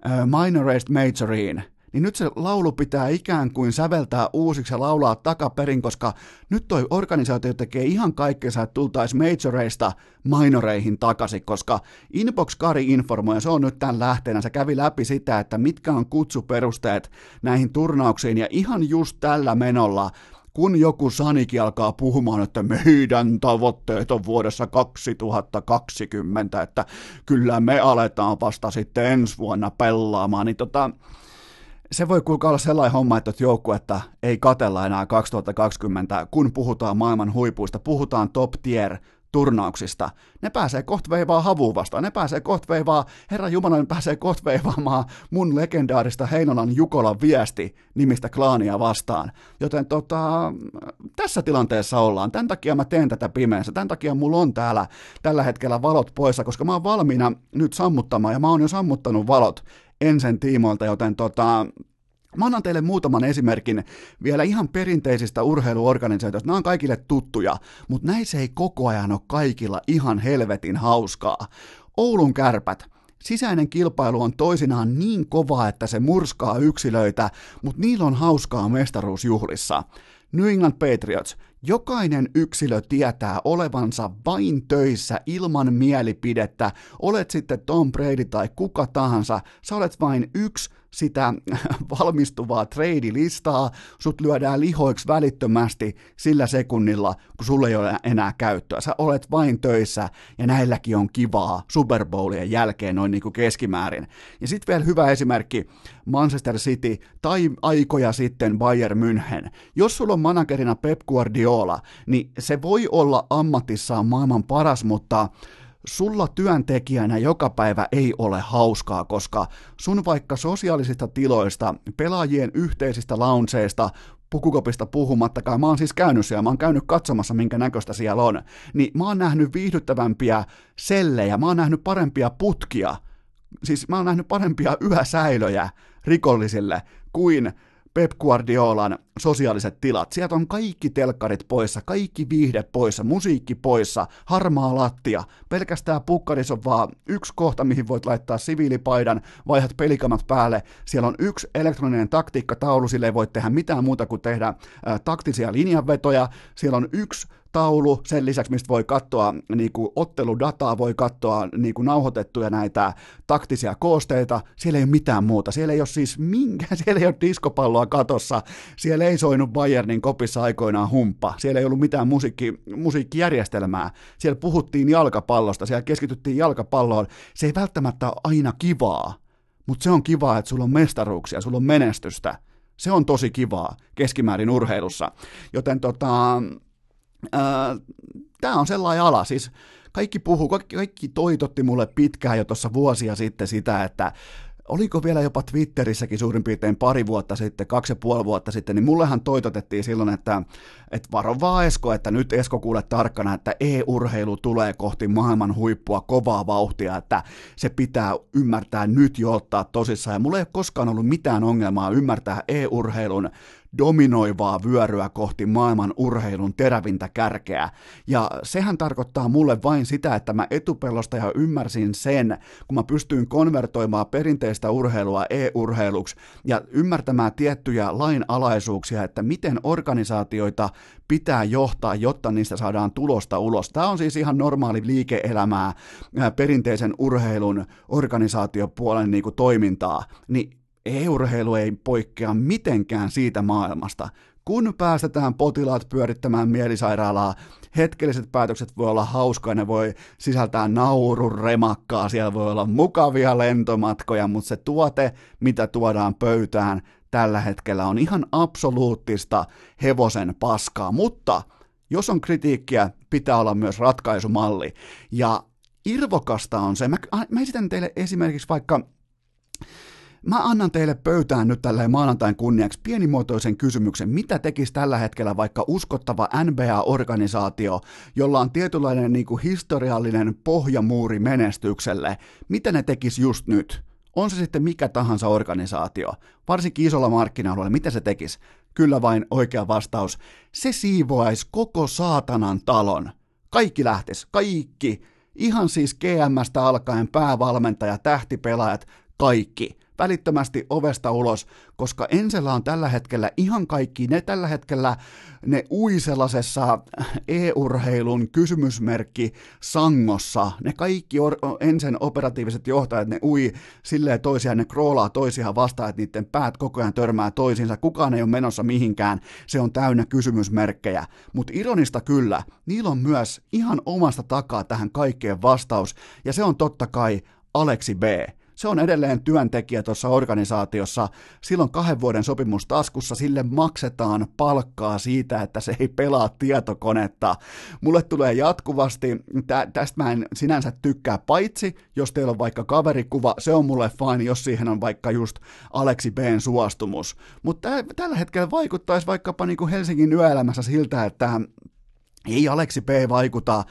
uh, minor majoriin, niin nyt se laulu pitää ikään kuin säveltää uusiksi ja laulaa takaperin, koska nyt toi organisaatio tekee ihan kaikkensa, että tultaisiin majoreista minoreihin takaisin, koska Inbox Kari informoi, ja se on nyt tämän lähteenä, se kävi läpi sitä, että mitkä on kutsuperusteet näihin turnauksiin, ja ihan just tällä menolla kun joku Saniki alkaa puhumaan, että meidän tavoitteet on vuodessa 2020, että kyllä me aletaan vasta sitten ensi vuonna pelaamaan, niin tota, se voi kuulkaa olla sellainen homma, että joukkuetta ei katella enää 2020, kun puhutaan maailman huipuista, puhutaan top tier turnauksista. Ne pääsee kohta veivaa havuun vastaan, ne pääsee kohta veivaa, herra Jumala, ne pääsee kohta veivaamaan mun legendaarista Heinolan Jukolan viesti nimistä klaania vastaan. Joten tota, tässä tilanteessa ollaan. Tämän takia mä teen tätä pimeässä, tämän takia mulla on täällä tällä hetkellä valot poissa, koska mä oon valmiina nyt sammuttamaan, ja mä oon jo sammuttanut valot ensin tiimoilta, joten tota, Mä annan teille muutaman esimerkin vielä ihan perinteisistä urheiluorganisaatioista. Nämä on kaikille tuttuja, mutta näissä ei koko ajan ole kaikilla ihan helvetin hauskaa. Oulun kärpät. Sisäinen kilpailu on toisinaan niin kova, että se murskaa yksilöitä, mutta niillä on hauskaa mestaruusjuhlissa. New England Patriots. Jokainen yksilö tietää olevansa vain töissä ilman mielipidettä. Olet sitten Tom Brady tai kuka tahansa, sä olet vain yksi sitä valmistuvaa trade-listaa, sut lyödään lihoiksi välittömästi sillä sekunnilla, kun sulle ei ole enää käyttöä. Sä olet vain töissä ja näilläkin on kivaa Super Bowlien jälkeen noin niin kuin keskimäärin. Ja sitten vielä hyvä esimerkki Manchester City tai aikoja sitten Bayern München. Jos sulla on managerina Pep Guardiola, niin se voi olla ammatissaan maailman paras, mutta sulla työntekijänä joka päivä ei ole hauskaa, koska sun vaikka sosiaalisista tiloista, pelaajien yhteisistä launseista, pukukopista puhumattakaan, mä oon siis käynyt siellä, mä oon käynyt katsomassa minkä näköistä siellä on, niin mä oon nähnyt viihdyttävämpiä sellejä, mä oon nähnyt parempia putkia, siis mä oon nähnyt parempia yösäilöjä rikollisille kuin Pep Guardiolan sosiaaliset tilat. Sieltä on kaikki telkkarit poissa, kaikki viihde poissa, musiikki poissa, harmaa lattia. Pelkästään pukkarissa on vaan yksi kohta, mihin voit laittaa siviilipaidan, vaihdat pelikamat päälle. Siellä on yksi elektroninen taktiikkataulu, sille ei voi tehdä mitään muuta kuin tehdä ä, taktisia linjanvetoja. Siellä on yksi taulu, sen lisäksi mistä voi katsoa niin kuin otteludataa, voi katsoa niin kuin nauhoitettuja näitä taktisia koosteita, siellä ei ole mitään muuta, siellä ei ole siis minkä, siellä ei ole diskopalloa katossa, siellä ei soinut Bayernin kopissa aikoinaan humppa, siellä ei ollut mitään musiikki, musiikkijärjestelmää, siellä puhuttiin jalkapallosta, siellä keskityttiin jalkapalloon, se ei välttämättä ole aina kivaa, mutta se on kivaa, että sulla on mestaruuksia, sulla on menestystä, se on tosi kivaa keskimäärin urheilussa, joten tota, tämä on sellainen ala, siis kaikki puhuu, kaikki, kaikki toitotti mulle pitkään jo tuossa vuosia sitten sitä, että oliko vielä jopa Twitterissäkin suurin piirtein pari vuotta sitten, kaksi ja puoli vuotta sitten, niin mullehan toitotettiin silloin, että, että varo vaan Esko, että nyt Esko kuule tarkkana, että e-urheilu tulee kohti maailman huippua kovaa vauhtia, että se pitää ymmärtää nyt jo ottaa tosissaan. Ja mulla ei ole koskaan ollut mitään ongelmaa ymmärtää e-urheilun dominoivaa vyöryä kohti maailman urheilun terävintä kärkeä. Ja sehän tarkoittaa mulle vain sitä, että mä etupellosta ja ymmärsin sen, kun mä pystyin konvertoimaan perinteistä urheilua e-urheiluksi ja ymmärtämään tiettyjä lainalaisuuksia, että miten organisaatioita pitää johtaa, jotta niistä saadaan tulosta ulos. Tämä on siis ihan normaali liike-elämää, perinteisen urheilun organisaatiopuolen niin kuin toimintaa, niin e-urheilu ei poikkea mitenkään siitä maailmasta. Kun päästetään potilaat pyörittämään mielisairaalaa, hetkelliset päätökset voi olla hauskaa, ne voi sisältää naurun remakkaa, siellä voi olla mukavia lentomatkoja, mutta se tuote, mitä tuodaan pöytään tällä hetkellä on ihan absoluuttista hevosen paskaa, mutta jos on kritiikkiä, pitää olla myös ratkaisumalli. Ja irvokasta on se, mä, mä esitän teille esimerkiksi vaikka Mä annan teille pöytään nyt tällä maanantain kunniaksi pienimuotoisen kysymyksen, mitä tekisi tällä hetkellä vaikka uskottava NBA-organisaatio, jolla on tietynlainen niin kuin historiallinen pohjamuuri menestykselle, mitä ne tekisi just nyt? On se sitten mikä tahansa organisaatio, varsinkin isolla markkina-alueella, mitä se tekisi? Kyllä vain oikea vastaus. Se siivoaisi koko saatanan talon. Kaikki lähtis, kaikki. Ihan siis GMstä alkaen päävalmentaja, tähtipelaajat, kaikki välittömästi ovesta ulos, koska Ensellä on tällä hetkellä ihan kaikki, ne tällä hetkellä ne ui sellaisessa e-urheilun kysymysmerkki sangossa, ne kaikki or- Ensen operatiiviset johtajat, ne ui silleen toisiaan, ne kroolaa toisiaan vastaan, että niiden päät koko ajan törmää toisiinsa, kukaan ei ole menossa mihinkään, se on täynnä kysymysmerkkejä, mutta ironista kyllä, niillä on myös ihan omasta takaa tähän kaikkeen vastaus, ja se on totta kai Aleksi B se on edelleen työntekijä tuossa organisaatiossa. Silloin kahden vuoden sopimus taskussa, sille maksetaan palkkaa siitä, että se ei pelaa tietokonetta. Mulle tulee jatkuvasti, tä, tästä mä en sinänsä tykkää, paitsi jos teillä on vaikka kaverikuva, se on mulle fine, jos siihen on vaikka just Aleksi B:n suostumus. Mutta tällä hetkellä vaikuttaisi vaikkapa niin kuin Helsingin yöelämässä siltä, että ei Aleksi B vaikuta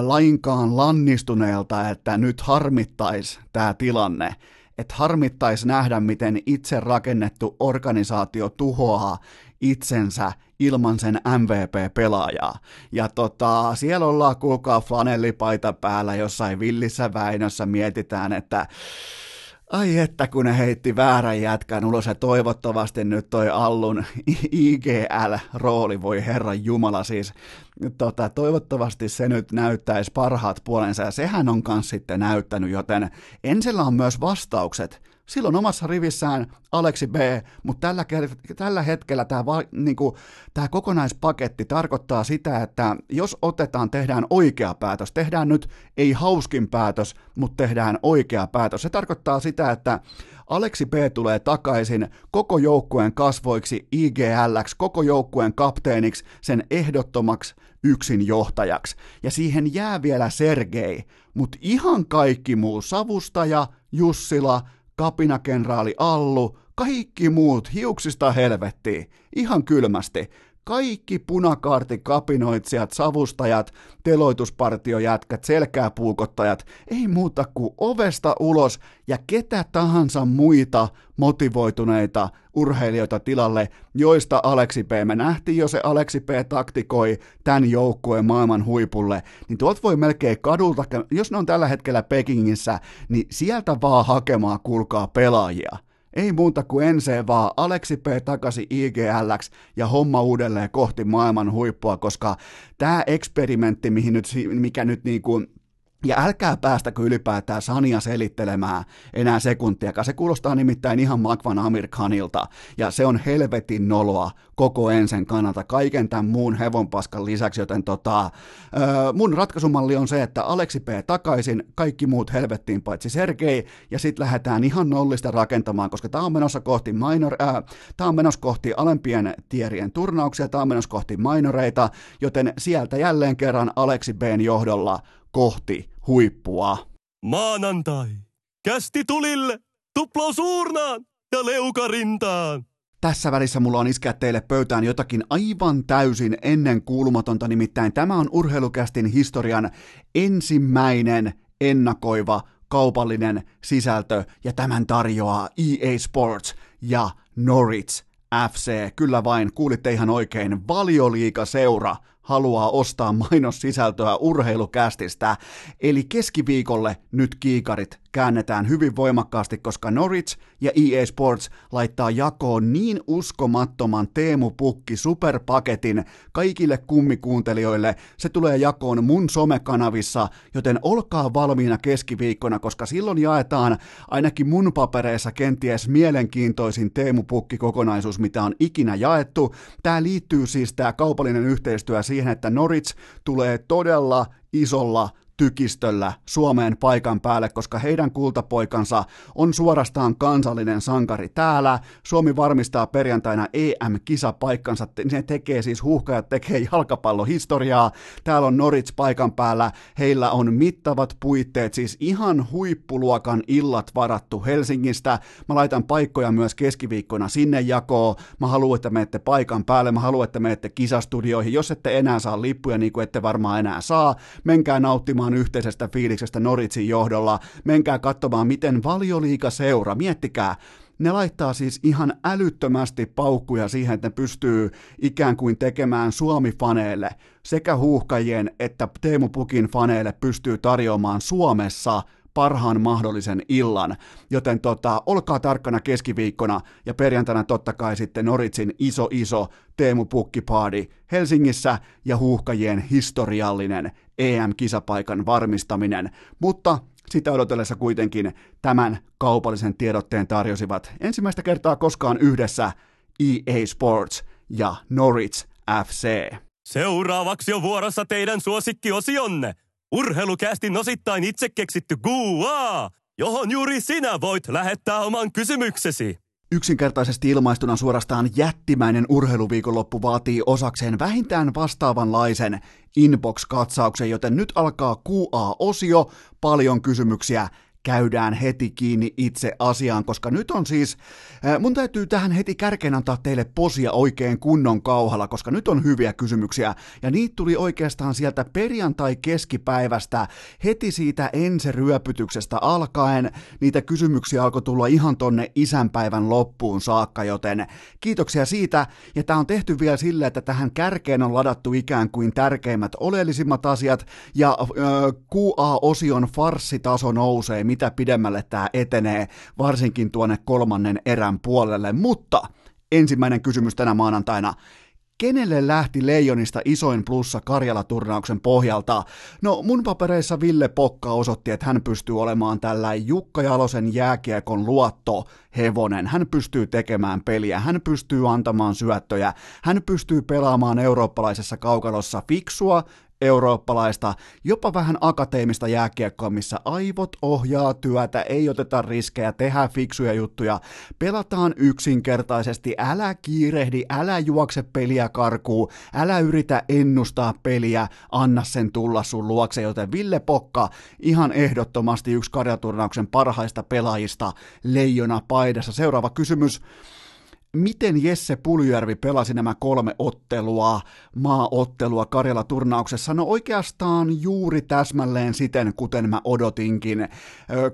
lainkaan lannistuneelta, että nyt harmittaisi tämä tilanne, että harmittaisi nähdä, miten itse rakennettu organisaatio tuhoaa itsensä ilman sen MVP-pelaajaa. Ja tota, siellä ollaan kuulkaa flanellipaita päällä jossain villissä Väinössä, mietitään, että Ai että kun ne heitti väärän jätkän ulos ja toivottavasti nyt toi Allun IGL-rooli, voi herran jumala siis, tota, toivottavasti se nyt näyttäisi parhaat puolensa ja sehän on kans sitten näyttänyt, joten Ensellä on myös vastaukset silloin omassa rivissään Aleksi B, mutta tällä, tällä hetkellä tämä, niin kuin, tämä kokonaispaketti tarkoittaa sitä, että jos otetaan, tehdään oikea päätös, tehdään nyt ei hauskin päätös, mutta tehdään oikea päätös. Se tarkoittaa sitä, että Aleksi B tulee takaisin koko joukkueen kasvoiksi IGLX, koko joukkueen kapteeniksi, sen ehdottomaksi yksin johtajaksi. Ja siihen jää vielä Sergei, mutta ihan kaikki muu, Savustaja, Jussila, kapinakenraali Allu, kaikki muut hiuksista helvettiin, ihan kylmästi. Kaikki punakaartikapinoitsijat, savustajat, teloituspartiojätkät, selkääpuukottajat, ei muuta kuin ovesta ulos ja ketä tahansa muita motivoituneita urheilijoita tilalle, joista Aleksi P. Me nähtiin jo se Aleksi P. taktikoi tämän joukkueen maailman huipulle, niin tuolta voi melkein kadulta, jos ne on tällä hetkellä Pekingissä, niin sieltä vaan hakemaan, kuulkaa, pelaajia. Ei muuta kuin ensin vaan Aleksi P. takaisin IGLX ja homma uudelleen kohti maailman huippua, koska tämä eksperimentti, mihin nyt, mikä nyt niin kuin ja älkää päästäkö ylipäätään Sania selittelemään enää sekuntiakaan. Se kuulostaa nimittäin ihan Makvan Amir Khanilta, ja se on helvetin noloa koko ensen kannalta, kaiken tämän muun hevonpaskan lisäksi, joten tota, mun ratkaisumalli on se, että Aleksi P. takaisin, kaikki muut helvettiin paitsi Sergei, ja sitten lähdetään ihan nollista rakentamaan, koska tämä on menossa kohti minor, äh, tää on menossa kohti alempien tierien turnauksia, tämä on menossa kohti minoreita, joten sieltä jälleen kerran Aleksi B. johdolla kohti huippua. Maanantai. Kästi tulille, tuplo suurnaan ja leukarintaan. Tässä välissä mulla on iskeä teille pöytään jotakin aivan täysin ennen kuulumatonta, nimittäin tämä on urheilukästin historian ensimmäinen ennakoiva kaupallinen sisältö, ja tämän tarjoaa EA Sports ja Norwich FC. Kyllä vain, kuulitte ihan oikein, valioliikaseura haluaa ostaa mainossisältöä urheilukästistä, eli keskiviikolle nyt kiikarit käännetään hyvin voimakkaasti, koska Norwich ja EA Sports laittaa jakoon niin uskomattoman Teemu Pukki superpaketin kaikille kummikuuntelijoille. Se tulee jakoon mun somekanavissa, joten olkaa valmiina keskiviikkona, koska silloin jaetaan ainakin mun papereissa kenties mielenkiintoisin Teemu Pukki kokonaisuus, mitä on ikinä jaettu. Tämä liittyy siis tämä kaupallinen yhteistyö siihen, että Norwich tulee todella isolla tykistöllä Suomeen paikan päälle, koska heidän kultapoikansa on suorastaan kansallinen sankari täällä. Suomi varmistaa perjantaina EM-kisapaikkansa, ne tekee siis huuhkajat tekee jalkapallohistoriaa. Täällä on Norits paikan päällä, heillä on mittavat puitteet, siis ihan huippuluokan illat varattu Helsingistä. Mä laitan paikkoja myös keskiviikkona sinne jakoo. Mä haluan, että menette paikan päälle, mä haluan, että menette kisastudioihin. Jos ette enää saa lippuja, niin kuin ette varmaan enää saa, menkää nauttimaan nauttimaan yhteisestä fiiliksestä Noritsin johdolla. Menkää katsomaan, miten valioliika seura, miettikää, ne laittaa siis ihan älyttömästi paukkuja siihen, että ne pystyy ikään kuin tekemään Suomi-faneille sekä huuhkajien että Teemu Pukin faneille pystyy tarjoamaan Suomessa parhaan mahdollisen illan. Joten tota, olkaa tarkkana keskiviikkona ja perjantaina totta kai sitten Noritsin iso iso Teemu Pukkipaadi Helsingissä ja huuhkajien historiallinen EM-kisapaikan varmistaminen. Mutta sitä odotellessa kuitenkin tämän kaupallisen tiedotteen tarjosivat ensimmäistä kertaa koskaan yhdessä EA Sports ja Norwich FC. Seuraavaksi on vuorossa teidän suosikkiosionne. Urheilukästin osittain itse keksitty Guaa, johon juuri sinä voit lähettää oman kysymyksesi. Yksinkertaisesti ilmaistuna suorastaan jättimäinen urheiluviikonloppu vaatii osakseen vähintään vastaavanlaisen inbox-katsauksen, joten nyt alkaa QA-osio, paljon kysymyksiä, käydään heti kiinni itse asiaan, koska nyt on siis, mun täytyy tähän heti kärkeen antaa teille posia oikein kunnon kauhalla, koska nyt on hyviä kysymyksiä, ja niitä tuli oikeastaan sieltä perjantai-keskipäivästä, heti siitä ensiryöpytyksestä alkaen, niitä kysymyksiä alkoi tulla ihan tonne isänpäivän loppuun saakka, joten kiitoksia siitä, ja tämä on tehty vielä sillä, että tähän kärkeen on ladattu ikään kuin tärkeimmät oleellisimmat asiat, ja äh, QA-osion farssitaso nousee, mitä pidemmälle tämä etenee, varsinkin tuonne kolmannen erän puolelle. Mutta ensimmäinen kysymys tänä maanantaina. Kenelle lähti Leijonista isoin plussa Karjala-turnauksen pohjalta? No mun papereissa Ville Pokka osoitti, että hän pystyy olemaan tällä Jukka Jalosen jääkiekon luotto hevonen. Hän pystyy tekemään peliä, hän pystyy antamaan syöttöjä, hän pystyy pelaamaan eurooppalaisessa kaukalossa fiksua, eurooppalaista, jopa vähän akateemista jääkiekkoa, missä aivot ohjaa työtä, ei oteta riskejä, tehdään fiksuja juttuja, pelataan yksinkertaisesti, älä kiirehdi, älä juokse peliä karkuu, älä yritä ennustaa peliä, anna sen tulla sun luokse, joten Ville Pokka, ihan ehdottomasti yksi karjaturnauksen parhaista pelaajista, leijona paidassa. Seuraava kysymys miten Jesse Puljärvi pelasi nämä kolme ottelua, maaottelua Karjala-turnauksessa? No oikeastaan juuri täsmälleen siten, kuten mä odotinkin,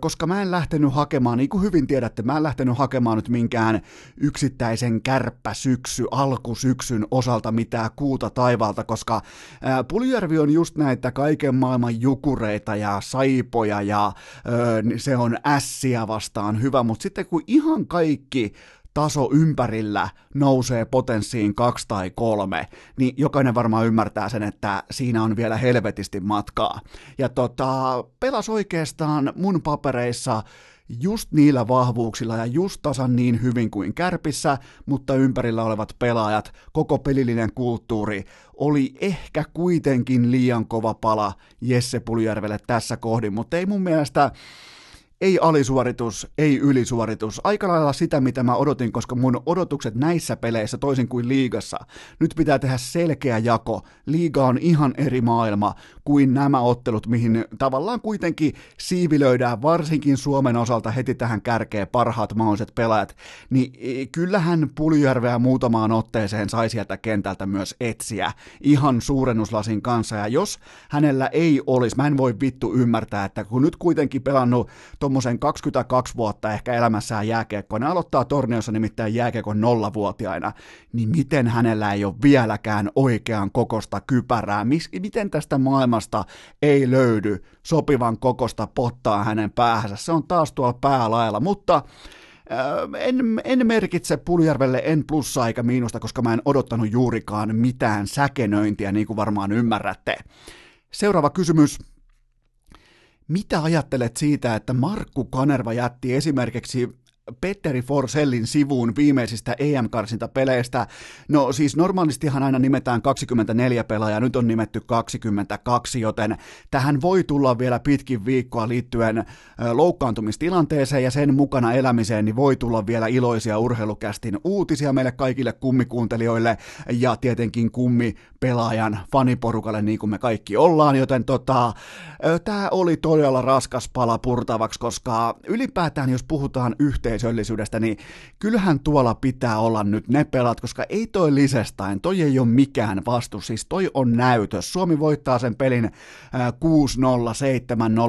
koska mä en lähtenyt hakemaan, niin kuin hyvin tiedätte, mä en lähtenyt hakemaan nyt minkään yksittäisen kärppäsyksy, alkusyksyn osalta mitään kuuta taivalta, koska Puljärvi on just näitä kaiken maailman jukureita ja saipoja ja se on ässiä vastaan hyvä, mutta sitten kun ihan kaikki taso ympärillä nousee potenssiin kaksi tai kolme, niin jokainen varmaan ymmärtää sen, että siinä on vielä helvetisti matkaa. Ja tota, pelas oikeastaan mun papereissa just niillä vahvuuksilla ja just tasan niin hyvin kuin kärpissä, mutta ympärillä olevat pelaajat, koko pelillinen kulttuuri oli ehkä kuitenkin liian kova pala Jesse Puljärvelle tässä kohdin, mutta ei mun mielestä ei alisuoritus, ei ylisuoritus. Aika lailla sitä, mitä mä odotin, koska mun odotukset näissä peleissä, toisin kuin liigassa, nyt pitää tehdä selkeä jako. Liiga on ihan eri maailma kuin nämä ottelut, mihin tavallaan kuitenkin siivilöidään, varsinkin Suomen osalta heti tähän kärkeen parhaat mahdolliset pelaajat. Niin e, kyllähän Puljärveä muutamaan otteeseen sai sieltä kentältä myös etsiä ihan suurennuslasin kanssa. Ja jos hänellä ei olisi, mä en voi vittu ymmärtää, että kun nyt kuitenkin pelannut tuommoisen 22 vuotta ehkä elämässään jääkiekkoa, ne aloittaa torniossa nimittäin jääkiekon nollavuotiaina, niin miten hänellä ei ole vieläkään oikean kokosta kypärää, Mis, miten tästä maailmasta ei löydy sopivan kokosta pottaa hänen päähänsä, se on taas tuolla päälailla, mutta äh, en, en merkitse Puljärvelle en plussaa eikä miinusta, koska mä en odottanut juurikaan mitään säkenöintiä, niin kuin varmaan ymmärrätte. Seuraava kysymys mitä ajattelet siitä, että Markku Kanerva jätti esimerkiksi Petteri Forsellin sivuun viimeisistä EM-karsintapeleistä. No siis normaalistihan aina nimetään 24 pelaajaa, nyt on nimetty 22, joten tähän voi tulla vielä pitkin viikkoa liittyen loukkaantumistilanteeseen ja sen mukana elämiseen, niin voi tulla vielä iloisia urheilukästin uutisia meille kaikille kummikuuntelijoille ja tietenkin kummi pelaajan faniporukalle niin kuin me kaikki ollaan, joten tota, tämä oli todella raskas pala purtavaksi, koska ylipäätään jos puhutaan yhteisöllisyydestä, niin kyllähän tuolla pitää olla nyt ne pelat, koska ei toi lisestain, toi ei ole mikään vastus, siis toi on näytös. Suomi voittaa sen pelin 6-0,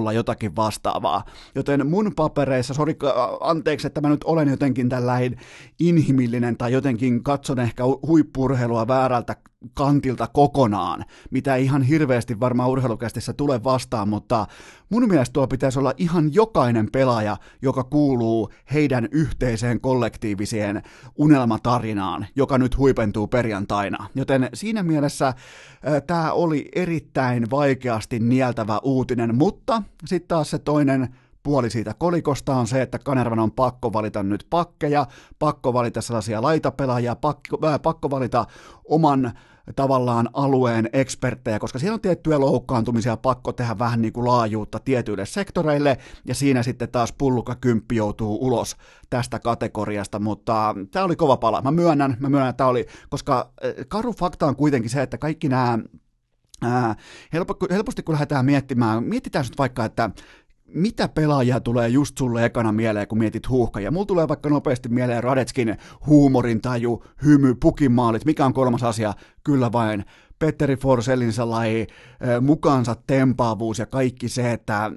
7-0, jotakin vastaavaa. Joten mun papereissa, sori, anteeksi, että mä nyt olen jotenkin tällainen inhimillinen tai jotenkin katson ehkä huippurheilua väärältä kantilta kokonaan, mitä ei ihan hirveästi varmaan urheilukästissä tule vastaan, mutta mun mielestä tuo pitäisi olla ihan jokainen pelaaja, joka kuuluu heidän yhteiseen kollektiiviseen unelmatarinaan, joka nyt huipentuu perjantaina. Joten siinä mielessä tämä oli erittäin vaikeasti nieltävä uutinen, mutta sitten taas se toinen puoli siitä kolikosta on se, että Kanervan on pakko valita nyt pakkeja, pakko valita sellaisia laitapelaajia, pakko, äh, pakko valita oman tavallaan alueen eksperttejä, koska siellä on tiettyjä loukkaantumisia pakko tehdä vähän niin kuin laajuutta tietyille sektoreille, ja siinä sitten taas pulluka kymppi joutuu ulos tästä kategoriasta, mutta tämä oli kova pala. Mä myönnän, mä myönnän, että tämä oli, koska äh, karu fakta on kuitenkin se, että kaikki nämä Ää, helposti kun lähdetään miettimään, mietitään nyt vaikka, että mitä pelaajia tulee just sulle ekana mieleen, kun mietit huuhkajia? Mulla tulee vaikka nopeasti mieleen Radetskin huumorintaju, hymy, pukimaalit. Mikä on kolmas asia? Kyllä vain Petteri Forsellin sellainen mukaansa tempaavuus ja kaikki se, että äh,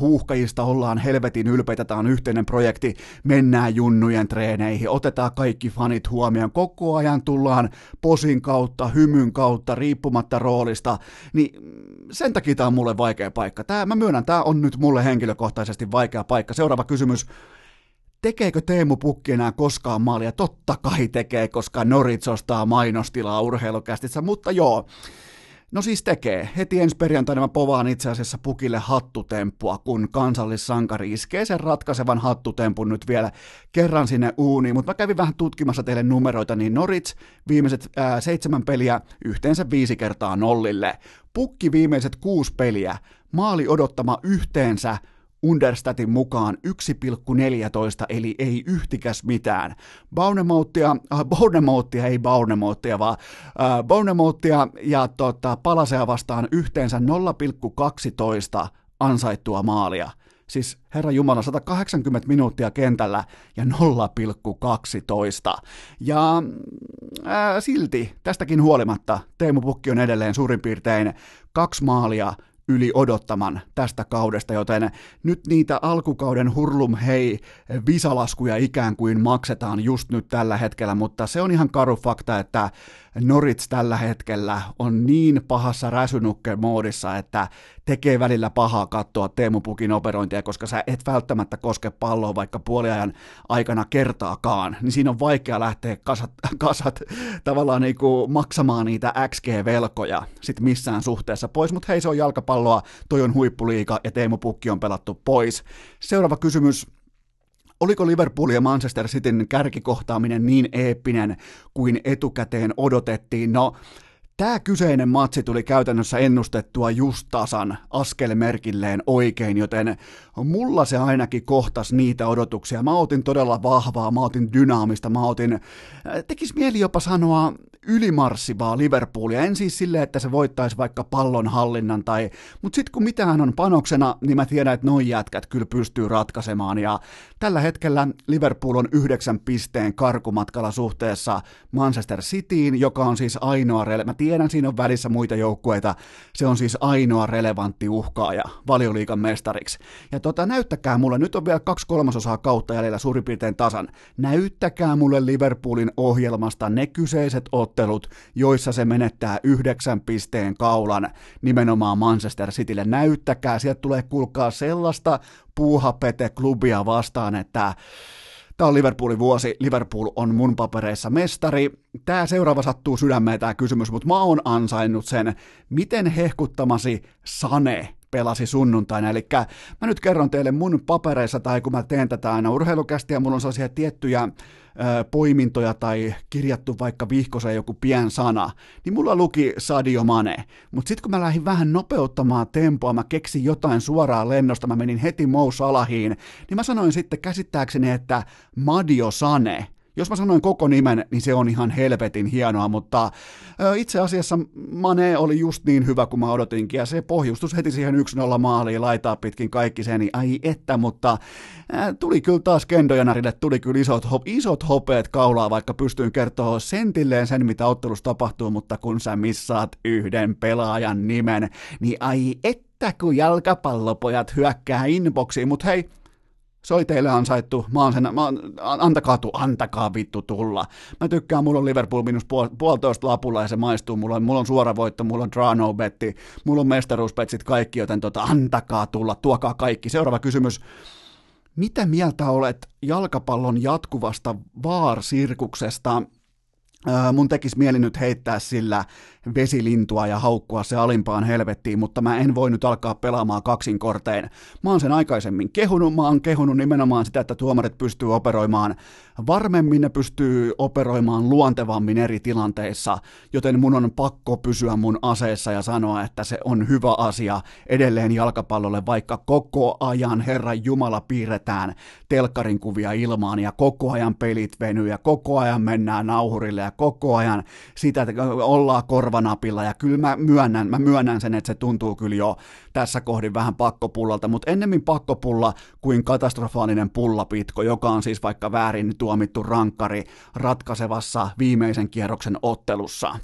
huuhkajista ollaan helvetin ylpeitä, tämä on yhteinen projekti, mennään junnujen treeneihin, otetaan kaikki fanit huomioon, koko ajan tullaan posin kautta, hymyn kautta, riippumatta roolista, niin sen takia tämä on mulle vaikea paikka. Tää, mä myönnän, tämä on nyt mulle henkilökohtaisesti vaikea paikka. Seuraava kysymys. Tekeekö Teemu Pukki enää koskaan maalia? Totta kai tekee, koska Norits ostaa mainostilaa urheilukästissä, mutta joo. No siis tekee. Heti ensi perjantaina mä povaan itse asiassa pukille hattutemppua, kun kansallissankari iskee sen ratkaisevan hattutempun nyt vielä kerran sinne uuniin. Mutta mä kävin vähän tutkimassa teille numeroita, niin Norits viimeiset ää, seitsemän peliä yhteensä viisi kertaa nollille. Pukki viimeiset kuusi peliä, maali odottama yhteensä Understatin mukaan 1,14, eli ei yhtikäs mitään. Baunemouttia, äh, Baunemouttia, ei Baunemouttia, vaan äh, Baunemouttia ja tota, Palasea vastaan yhteensä 0,12 ansaittua maalia. Siis herra Jumala, 180 minuuttia kentällä ja 0,12. Ja ää, äh, silti, tästäkin huolimatta, Teemu Pukki on edelleen suurin piirtein kaksi maalia yli odottaman tästä kaudesta, joten nyt niitä alkukauden hurlum hei visalaskuja ikään kuin maksetaan just nyt tällä hetkellä, mutta se on ihan karu fakta, että Norits tällä hetkellä on niin pahassa räsynukke-moodissa, että tekee välillä pahaa katsoa Teemu Pukin operointia, koska sä et välttämättä koske palloa vaikka puoliajan aikana kertaakaan, niin siinä on vaikea lähteä kasat, kasat tavallaan niin kuin maksamaan niitä XG-velkoja sit missään suhteessa pois, mutta hei se on jalkapalloa, toi on huippuliika ja Teemu Pukki on pelattu pois. Seuraava kysymys, Oliko Liverpool ja Manchester Cityn kärkikohtaaminen niin eeppinen kuin etukäteen odotettiin? No, Tämä kyseinen matsi tuli käytännössä ennustettua just tasan askelmerkilleen oikein, joten mulla se ainakin kohtas niitä odotuksia. Mä otin todella vahvaa, mä otin dynaamista, mä otin, äh, tekis mieli jopa sanoa ylimarssivaa Liverpoolia. En siis sille, että se voittaisi vaikka pallon hallinnan, tai, mutta sitten kun mitään on panoksena, niin mä tiedän, että noin jätkät kyllä pystyy ratkaisemaan. Ja tällä hetkellä Liverpool on yhdeksän pisteen karkumatkalla suhteessa Manchester Cityin, joka on siis ainoa, rele- mä tiedän, siinä on välissä muita joukkueita, se on siis ainoa relevantti uhkaaja valioliikan mestariksi. Ja tota, näyttäkää mulle, nyt on vielä kaksi kolmasosaa kautta jäljellä suurin piirtein tasan, näyttäkää mulle Liverpoolin ohjelmasta ne kyseiset ottelut, joissa se menettää yhdeksän pisteen kaulan nimenomaan Manchester Citylle. Näyttäkää, sieltä tulee kulkaa sellaista puuhapete-klubia vastaan, että Tämä on Liverpoolin vuosi, Liverpool on mun papereissa mestari. Tämä seuraava sattuu sydämeen tämä kysymys, mutta mä oon ansainnut sen, miten hehkuttamasi Sane pelasi sunnuntaina. Eli mä nyt kerron teille mun papereissa, tai kun mä teen tätä aina urheilukästi, ja mulla on sellaisia tiettyjä poimintoja tai kirjattu vaikka vihkoseen joku pien sana, niin mulla luki Sadio Mane. Mutta sitten kun mä lähdin vähän nopeuttamaan tempoa, mä keksin jotain suoraan lennosta, mä menin heti Mo Salahiin, niin mä sanoin sitten käsittääkseni, että Madio Sane – jos mä sanoin koko nimen, niin se on ihan helvetin hienoa, mutta itse asiassa Mane oli just niin hyvä kuin mä odotinkin, ja se pohjustus heti siihen 1-0 maaliin, laitaa pitkin kaikki sen, niin ai että, mutta tuli kyllä taas Kendojanarille, tuli kyllä isot, hop, isot hopeet kaulaa, vaikka pystyin kertoa sentilleen sen, mitä ottelussa tapahtuu, mutta kun sä missaat yhden pelaajan nimen, niin ai että, kun jalkapallopojat hyökkää inboxiin, mutta hei, Se oli teille ansaittu, mä oon sen, mä oon, antakaa, tu, antakaa vittu tulla. Mä tykkään, mulla on Liverpool minus puol, puolitoista lapulla ja se maistuu, mulla on, mulla on suora voitto, mulla on draw no betti, mulla on mestaruuspetsit kaikki, joten tota, antakaa tulla, tuokaa kaikki. Seuraava kysymys. Mitä mieltä olet jalkapallon jatkuvasta vaarsirkuksesta? mun tekisi mieli nyt heittää sillä vesilintua ja haukkua se alimpaan helvettiin, mutta mä en voi nyt alkaa pelaamaan kaksinkortein. Mä oon sen aikaisemmin kehunut, mä oon kehunut nimenomaan sitä, että tuomarit pystyy operoimaan varmemmin, ne pystyy operoimaan luontevammin eri tilanteissa, joten mun on pakko pysyä mun aseessa ja sanoa, että se on hyvä asia edelleen jalkapallolle, vaikka koko ajan Herran Jumala piirretään telkkarin kuvia ilmaan ja koko ajan pelit venyy ja koko ajan mennään nauhurille ja koko ajan sitä, että ollaan korvanapilla ja kyllä mä myönnän, mä myönnän sen, että se tuntuu kyllä jo tässä kohdin vähän pakkopullalta, mutta ennemmin pakkopulla kuin katastrofaalinen pullapitko, joka on siis vaikka väärin tuomittu rankkari ratkaisevassa viimeisen kierroksen ottelussa.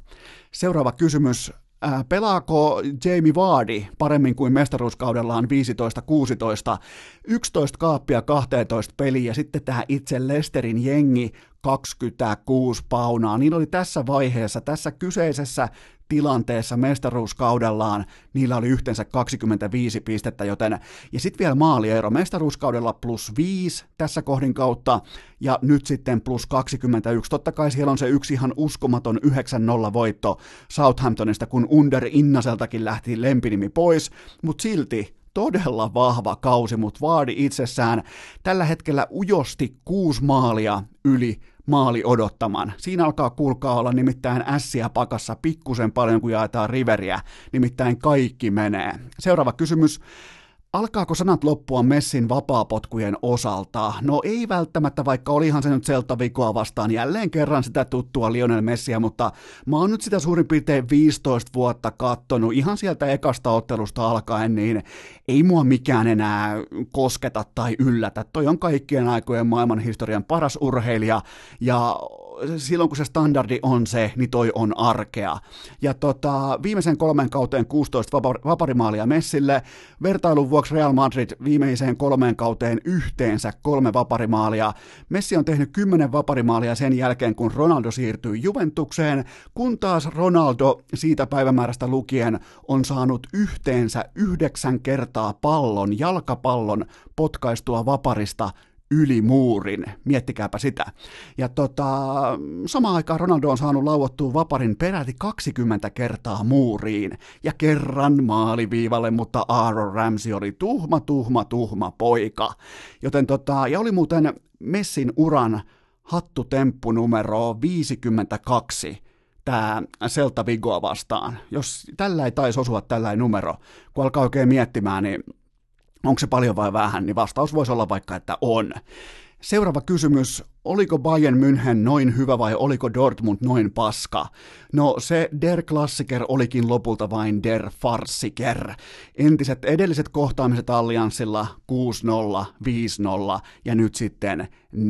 Seuraava kysymys. Ää, pelaako Jamie Vardy paremmin kuin mestaruuskaudellaan 15-16, 11 kaappia 12 peliä ja sitten tämä itse Lesterin jengi 26 paunaa. Niin oli tässä vaiheessa, tässä kyseisessä tilanteessa mestaruuskaudellaan niillä oli yhteensä 25 pistettä, joten ja sitten vielä maaliero mestaruuskaudella plus 5 tässä kohdin kautta ja nyt sitten plus 21. Totta kai siellä on se yksi ihan uskomaton 9-0 voitto Southamptonista, kun Under Innaseltakin lähti lempinimi pois, mutta silti todella vahva kausi, mutta vaadi itsessään tällä hetkellä ujosti kuusi maalia yli maali odottamaan. Siinä alkaa kuulkaa olla nimittäin ässiä pakassa pikkusen paljon, kun jaetaan riveriä, nimittäin kaikki menee. Seuraava kysymys. Alkaako sanat loppua Messin vapaapotkujen osalta? No ei välttämättä, vaikka olihan se nyt Celta Vikoa vastaan jälleen kerran sitä tuttua Lionel Messiä, mutta mä oon nyt sitä suurin piirtein 15 vuotta kattonut ihan sieltä ekasta ottelusta alkaen, niin ei mua mikään enää kosketa tai yllätä. Toi on kaikkien aikojen maailman historian paras urheilija ja silloin kun se standardi on se, niin toi on arkea. Ja tota, viimeisen kolmen kauteen 16 vaparimaalia Messille, vertailun vuoksi Real Madrid viimeiseen kolmeen kauteen yhteensä kolme vaparimaalia. Messi on tehnyt kymmenen vaparimaalia sen jälkeen, kun Ronaldo siirtyi Juventukseen, kun taas Ronaldo siitä päivämäärästä lukien on saanut yhteensä yhdeksän kertaa pallon, jalkapallon potkaistua vaparista yli muurin. Miettikääpä sitä. Ja tota, samaan aikaan Ronaldo on saanut lauottua vaparin peräti 20 kertaa muuriin ja kerran maaliviivalle, mutta Aaron Ramsey oli tuhma, tuhma, tuhma poika. Joten tota, ja oli muuten Messin uran hattutemppu numero 52 tämä Celta Vigoa vastaan. Jos tällä ei taisi osua tällä numero, kun alkaa oikein miettimään, niin onko se paljon vai vähän, niin vastaus voisi olla vaikka, että on. Seuraava kysymys, oliko Bayern München noin hyvä vai oliko Dortmund noin paska? No se Der Klassiker olikin lopulta vain Der Farsiker. Entiset edelliset kohtaamiset Allianssilla 6-0, 5-0 ja nyt sitten 4-0.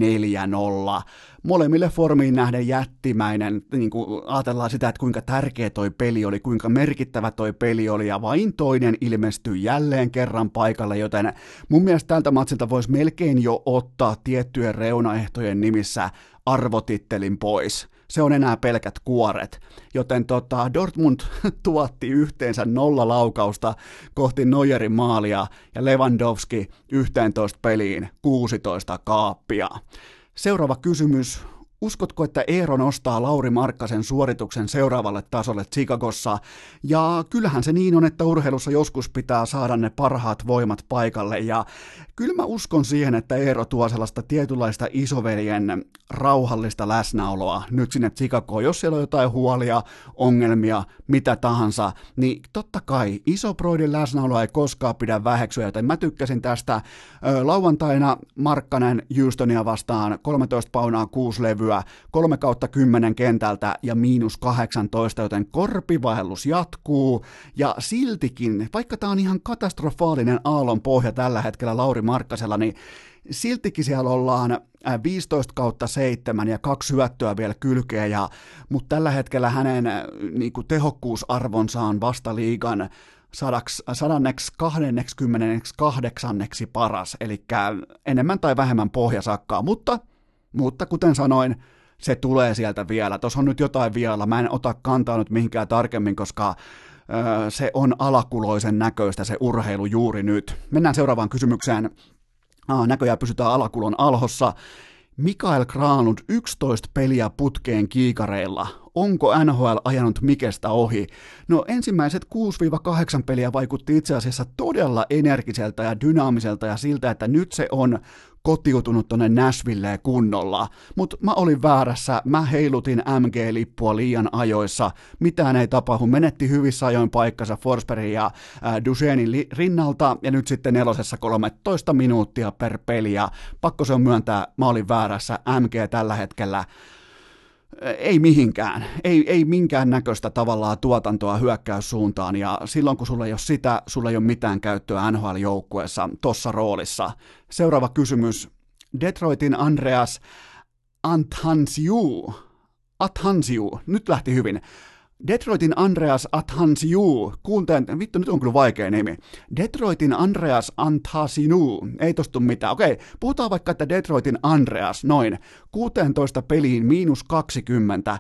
Molemmille formiin nähden jättimäinen, niin kuin ajatellaan sitä, että kuinka tärkeä toi peli oli, kuinka merkittävä toi peli oli, ja vain toinen ilmestyi jälleen kerran paikalle, joten mun mielestä tältä matsilta voisi melkein jo ottaa tiettyjen reunaehtojen nimissä arvotittelin pois se on enää pelkät kuoret. Joten tota, Dortmund tuotti yhteensä nolla laukausta kohti Neuerin maalia ja Lewandowski 11 peliin 16 kaappia. Seuraava kysymys Uskotko, että Eero nostaa Lauri Markkasen suorituksen seuraavalle tasolle Chicagossa? Ja kyllähän se niin on, että urheilussa joskus pitää saada ne parhaat voimat paikalle. Ja kyllä mä uskon siihen, että Eero tuo sellaista tietynlaista isoveljen rauhallista läsnäoloa nyt sinne Chicagoon. Jos siellä on jotain huolia, ongelmia, mitä tahansa, niin totta kai isoproidin läsnäoloa ei koskaan pidä väheksyä, joten mä tykkäsin tästä. Lauantaina Markkanen Houstonia vastaan 13 paunaa 6 levyä lyö 3 kautta 10 kentältä ja miinus 18, joten korpivahellus jatkuu, ja siltikin, vaikka tämä on ihan katastrofaalinen aallon pohja tällä hetkellä Lauri Markkasella, niin siltikin siellä ollaan 15 kautta 7 ja kaksi syöttöä vielä kylkeä, ja, mutta tällä hetkellä hänen niin kuin, tehokkuusarvonsa on vasta liigan sadanneksi kahdenneksikymmenenneksi paras, eli enemmän tai vähemmän pohjasakkaa, mutta, mutta kuten sanoin, se tulee sieltä vielä. Tuossa on nyt jotain vielä, mä en ota kantaa nyt mihinkään tarkemmin, koska öö, se on alakuloisen näköistä se urheilu juuri nyt. Mennään seuraavaan kysymykseen. Ah, näköjään pysytään alakulon alhossa. Mikael Granlund 11 peliä putkeen kiikareilla. Onko NHL ajanut Mikestä ohi? No ensimmäiset 6-8 peliä vaikutti itse asiassa todella energiseltä ja dynaamiselta ja siltä, että nyt se on kotiutunut tonne Nashvilleen kunnolla. Mutta mä olin väärässä, mä heilutin MG-lippua liian ajoissa, mitään ei tapahdu, menetti hyvissä ajoin paikkansa Forsbergin ja äh, Duchenin li- rinnalta, ja nyt sitten nelosessa 13 minuuttia per peli, ja pakko se on myöntää, mä olin väärässä, MG tällä hetkellä ei mihinkään, ei, ei minkään näköistä tavallaan tuotantoa hyökkäyssuuntaan, ja silloin kun sulla ei ole sitä, sulla ei ole mitään käyttöä NHL-joukkueessa tuossa roolissa. Seuraava kysymys. Detroitin Andreas Anthansiu, Athansiu, nyt lähti hyvin. Detroitin Andreas Athansiu, kuunteen, vittu nyt on kyllä vaikea nimi. Detroitin Andreas Anthasinu, ei tostu mitään. Okei, puhutaan vaikka, että Detroitin Andreas, noin, 16 peliin miinus 20.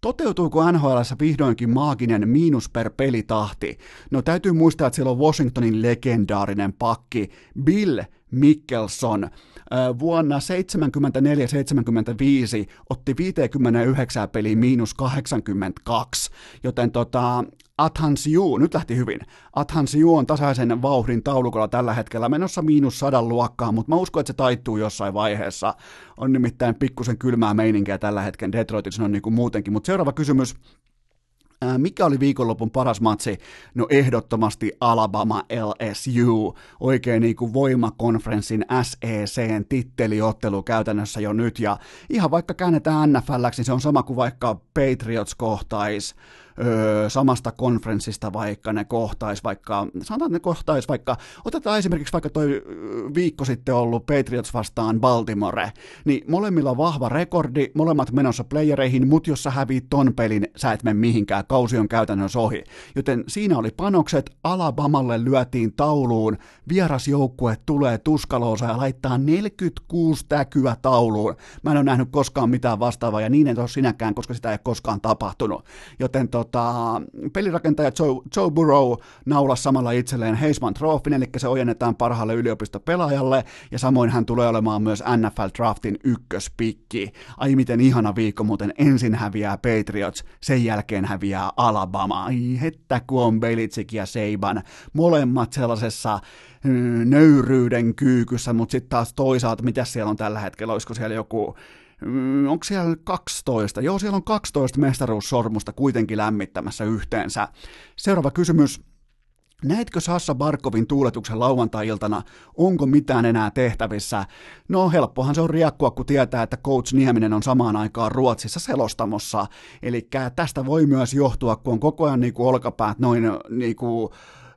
Toteutuuko NHL vihdoinkin maaginen miinus per pelitahti? No täytyy muistaa, että siellä on Washingtonin legendaarinen pakki Bill Mickelson vuonna 74-75 otti 59 peliin miinus 82, joten tota, Athansiu, nyt lähti hyvin. Athansiu on tasaisen vauhdin taulukolla tällä hetkellä menossa miinus sadan luokkaan, mutta mä uskon, että se taittuu jossain vaiheessa. On nimittäin pikkusen kylmää meininkiä tällä hetkellä Detroitissa on niin kuin muutenkin. Mutta seuraava kysymys. Mikä oli viikonlopun paras matsi? No ehdottomasti Alabama LSU, oikein niin kuin voimakonferenssin SECn titteliottelu käytännössä jo nyt, ja ihan vaikka käännetään NFLksi, niin se on sama kuin vaikka Patriots kohtais öö, samasta konferenssista vaikka ne kohtais vaikka, sanotaan, ne kohtais vaikka, otetaan esimerkiksi vaikka toi viikko sitten ollut Patriots vastaan Baltimore, niin molemmilla vahva rekordi, molemmat menossa playereihin, mutta jos sä häviit ton pelin, sä et mene mihinkään, kausi on käytännössä ohi. Joten siinä oli panokset, Alabamalle lyötiin tauluun, vierasjoukkue tulee tuskaloosa ja laittaa 46 täkyä tauluun. Mä en ole nähnyt koskaan mitään vastaavaa ja niin ei ole sinäkään, koska sitä ei koskaan tapahtunut. Joten to, tota, pelirakentaja Joe, Joe Burrow naulasi samalla itselleen Heisman Trophyn, eli se ojennetaan parhaalle yliopistopelaajalle, ja samoin hän tulee olemaan myös NFL Draftin ykköspikki. Ai miten ihana viikko, muuten ensin häviää Patriots, sen jälkeen häviää Alabama. Ai hettä kun on Belichick ja Seiban, molemmat sellaisessa mm, nöyryyden kyykyssä, mutta sitten taas toisaalta, mitä siellä on tällä hetkellä, olisiko siellä joku onko siellä 12? Joo, siellä on 12 mestaruussormusta kuitenkin lämmittämässä yhteensä. Seuraava kysymys. Näetkö Sassa Barkovin tuuletuksen lauantai-iltana? Onko mitään enää tehtävissä? No helppohan se on riakkua, kun tietää, että coach Nieminen on samaan aikaan Ruotsissa selostamossa. Eli tästä voi myös johtua, kun on koko ajan niin kuin olkapäät noin niin kuin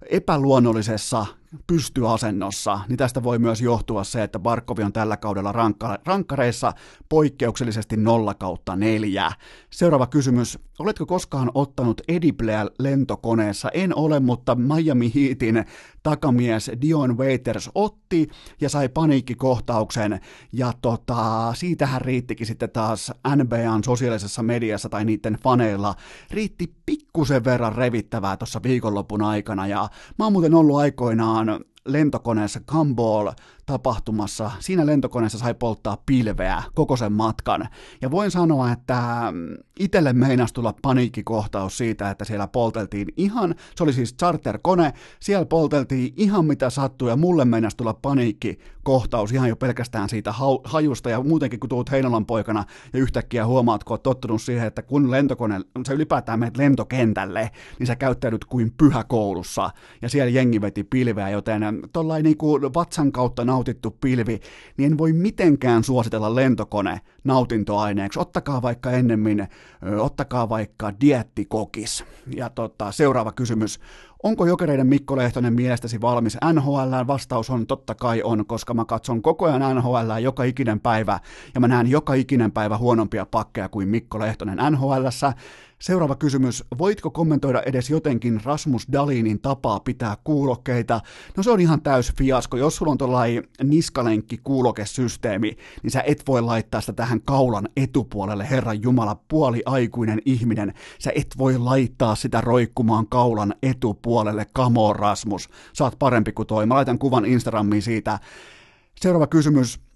epäluonnollisessa pystyasennossa, niin tästä voi myös johtua se, että Barkovi on tällä kaudella rankka- rankkareissa poikkeuksellisesti 0 kautta 4. Seuraava kysymys. Oletko koskaan ottanut Edibleä lentokoneessa? En ole, mutta Miami Heatin takamies Dion Waiters otti ja sai paniikkikohtauksen. Ja tota, siitähän riittikin sitten taas NBAn sosiaalisessa mediassa tai niiden faneilla. Riitti pikkusen verran revittävää tuossa viikonlopun aikana. Ja mä oon muuten ollut aikoinaan lentokoneessa Gumball tapahtumassa. Siinä lentokoneessa sai polttaa pilveä koko sen matkan. Ja voin sanoa, että mm, itselle meinasi tulla paniikkikohtaus siitä, että siellä polteltiin ihan, se oli siis charterkone, siellä polteltiin ihan mitä sattui ja mulle meinasi tulla paniikkikohtaus ihan jo pelkästään siitä hajusta ja muutenkin kun tuut Heinolan poikana ja yhtäkkiä huomaat, kun oot tottunut siihen, että kun lentokone, se ylipäätään menet lentokentälle, niin sä käyttäydyt kuin pyhä koulussa ja siellä jengi veti pilveä, joten tollain niinku vatsan kautta nautittu pilvi, niin en voi mitenkään suositella lentokone nautintoaineeksi. Ottakaa vaikka ennemmin, ottakaa vaikka diettikokis. Ja tota, seuraava kysymys. Onko jokereiden Mikko Lehtonen mielestäsi valmis NHL? Vastaus on totta kai on, koska mä katson koko ajan NHL joka ikinen päivä ja mä näen joka ikinen päivä huonompia pakkeja kuin Mikko Lehtonen NHLssä. Seuraava kysymys. Voitko kommentoida edes jotenkin Rasmus Dalinin tapaa pitää kuulokkeita? No se on ihan täys fiasko. Jos sulla on tuollainen niskalenkki kuulokesysteemi, niin sä et voi laittaa sitä tähän kaulan etupuolelle, Herran Jumala, puoli aikuinen ihminen. Sä et voi laittaa sitä roikkumaan kaulan etupuolelle, kamo Rasmus. Saat parempi kuin toi. Mä laitan kuvan Instagramiin siitä. Seuraava kysymys.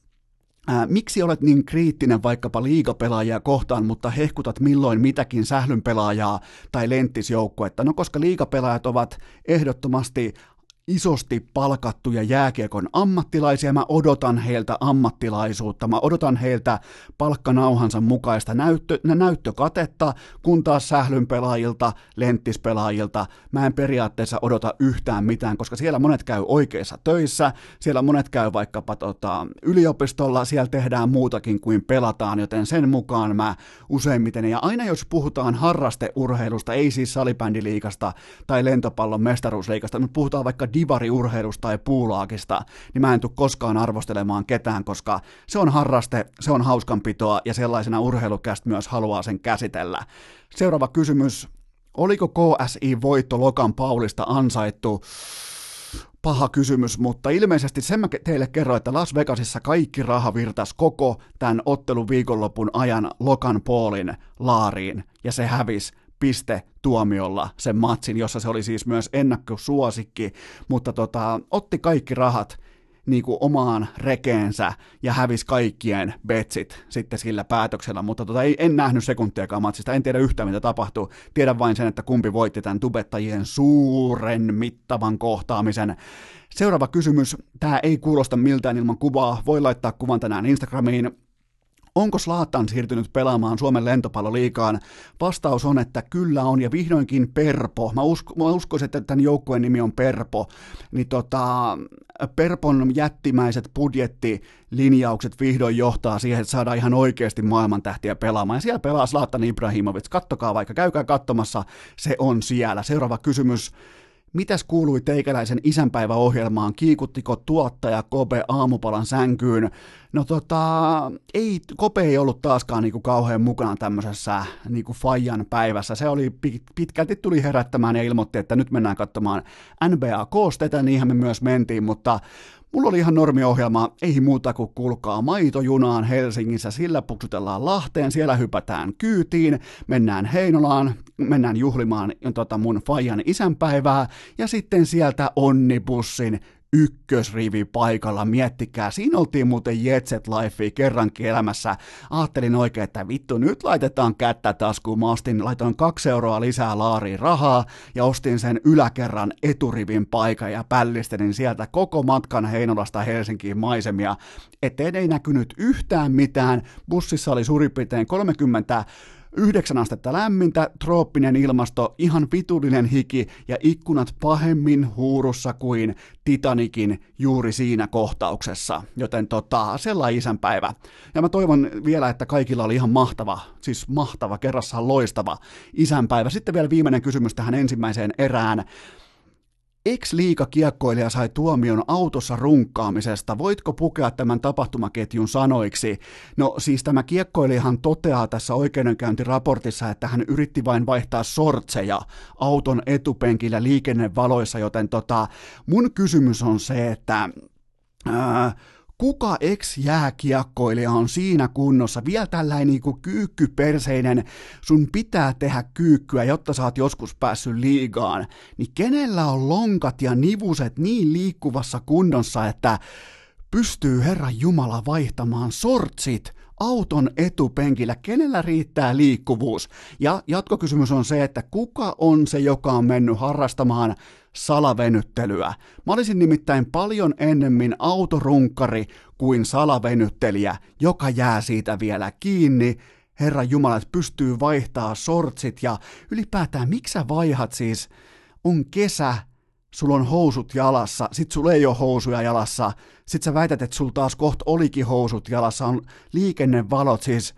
Ää, miksi olet niin kriittinen vaikkapa liigapelaajia kohtaan, mutta hehkutat milloin mitäkin sählynpelaajaa tai lenttisjoukkuetta? No koska liigapelaajat ovat ehdottomasti isosti palkattuja jääkiekon ammattilaisia. Mä odotan heiltä ammattilaisuutta, mä odotan heiltä palkkanauhansa mukaista näyttö, näyttökatetta, kun taas sählyn pelaajilta, lenttispelaajilta. Mä en periaatteessa odota yhtään mitään, koska siellä monet käy oikeissa töissä, siellä monet käy vaikkapa tota, yliopistolla, siellä tehdään muutakin kuin pelataan, joten sen mukaan mä useimmiten, ja aina jos puhutaan harrasteurheilusta, ei siis salibändiliikasta tai lentopallon mestaruusliikasta, mutta puhutaan vaikka divariurheilusta tai puulaakista, niin mä en tule koskaan arvostelemaan ketään, koska se on harraste, se on hauskanpitoa ja sellaisena urheilukästä myös haluaa sen käsitellä. Seuraava kysymys. Oliko KSI-voitto Lokan Paulista ansaittu? paha kysymys, mutta ilmeisesti sen mä teille kerroin, että Las Vegasissa kaikki raha virtas koko tämän ottelun viikonlopun ajan Lokan Paulin laariin, ja se hävisi piste tuomiolla sen matsin, jossa se oli siis myös ennakkosuosikki, mutta tota, otti kaikki rahat niin kuin omaan rekeensä ja hävisi kaikkien betsit sitten sillä päätöksellä, mutta tota, ei, en nähnyt sekuntiakaan matsista, en tiedä yhtään mitä tapahtui, tiedän vain sen, että kumpi voitti tämän tubettajien suuren mittavan kohtaamisen. Seuraava kysymys, tämä ei kuulosta miltään ilman kuvaa, voi laittaa kuvan tänään Instagramiin, Onko Slaatan siirtynyt pelaamaan Suomen lentopalloliikaan? Vastaus on, että kyllä on, ja vihdoinkin Perpo. Mä, usko, mä uskoisin, että tämän joukkueen nimi on Perpo. Niin tota, Perpon jättimäiset budjettilinjaukset vihdoin johtaa siihen, että saadaan ihan oikeasti maailmantähtiä pelaamaan. Ja siellä pelaa Slaatan Ibrahimovic. Kattokaa vaikka, käykää katsomassa, se on siellä. Seuraava kysymys. Mitäs kuului teikäläisen isänpäiväohjelmaan? Kiikuttiko tuottaja Kobe aamupalan sänkyyn? No tota, ei, Kope ei ollut taaskaan niinku kauhean mukana tämmöisessä niinku Fajan päivässä. Se oli pitkälti tuli herättämään ja ilmoitti, että nyt mennään katsomaan NBA-koosteita, niinhän me myös mentiin, mutta Mulla oli ihan normiohjelma, ei muuta kuin kulkaa maitojunaan Helsingissä, sillä puksutellaan Lahteen, siellä hypätään kyytiin, mennään Heinolaan, mennään juhlimaan tota mun Fajan isänpäivää, ja sitten sieltä onnibussin ykkösrivi paikalla, miettikää, siinä oltiin muuten Jetset Life kerrankin elämässä. Ajattelin oikein, että vittu, nyt laitetaan kättä taskuun. Mä ostin, laitoin kaksi euroa lisää laariin rahaa ja ostin sen yläkerran eturivin paikan ja pällistelin sieltä koko matkan Heinolasta Helsinkiin maisemia. Eteen ei näkynyt yhtään mitään. Bussissa oli suurin piirtein 30 Yhdeksän astetta lämmintä, trooppinen ilmasto, ihan vitullinen hiki ja ikkunat pahemmin huurussa kuin Titanikin juuri siinä kohtauksessa. Joten tota, sellainen isänpäivä. Ja mä toivon vielä, että kaikilla oli ihan mahtava, siis mahtava, kerrassaan loistava isänpäivä. Sitten vielä viimeinen kysymys tähän ensimmäiseen erään. Ex-liiga kiekkoilija sai tuomion autossa runkkaamisesta. Voitko pukea tämän tapahtumaketjun sanoiksi? No siis tämä kiekkoilijahan toteaa tässä oikeudenkäyntiraportissa, että hän yritti vain vaihtaa sortseja auton etupenkillä liikennevaloissa, joten tota, mun kysymys on se, että... Ää, kuka ex-jääkiekkoilija on siinä kunnossa, vielä tällainen niinku kyykkyperseinen, sun pitää tehdä kyykkyä, jotta sä oot joskus päässyt liigaan, niin kenellä on lonkat ja nivuset niin liikkuvassa kunnossa, että pystyy Herra Jumala vaihtamaan sortsit auton etupenkillä, kenellä riittää liikkuvuus? Ja jatkokysymys on se, että kuka on se, joka on mennyt harrastamaan salavenyttelyä. Mä olisin nimittäin paljon ennemmin autorunkkari kuin salavenyttelijä, joka jää siitä vielä kiinni. Herra Jumala, että pystyy vaihtaa sortsit ja ylipäätään, miksi sä vaihat siis, on kesä, sulla on housut jalassa, sit sulla ei ole housuja jalassa, sit sä väität, että sulla taas kohta olikin housut jalassa, on liikennevalot, siis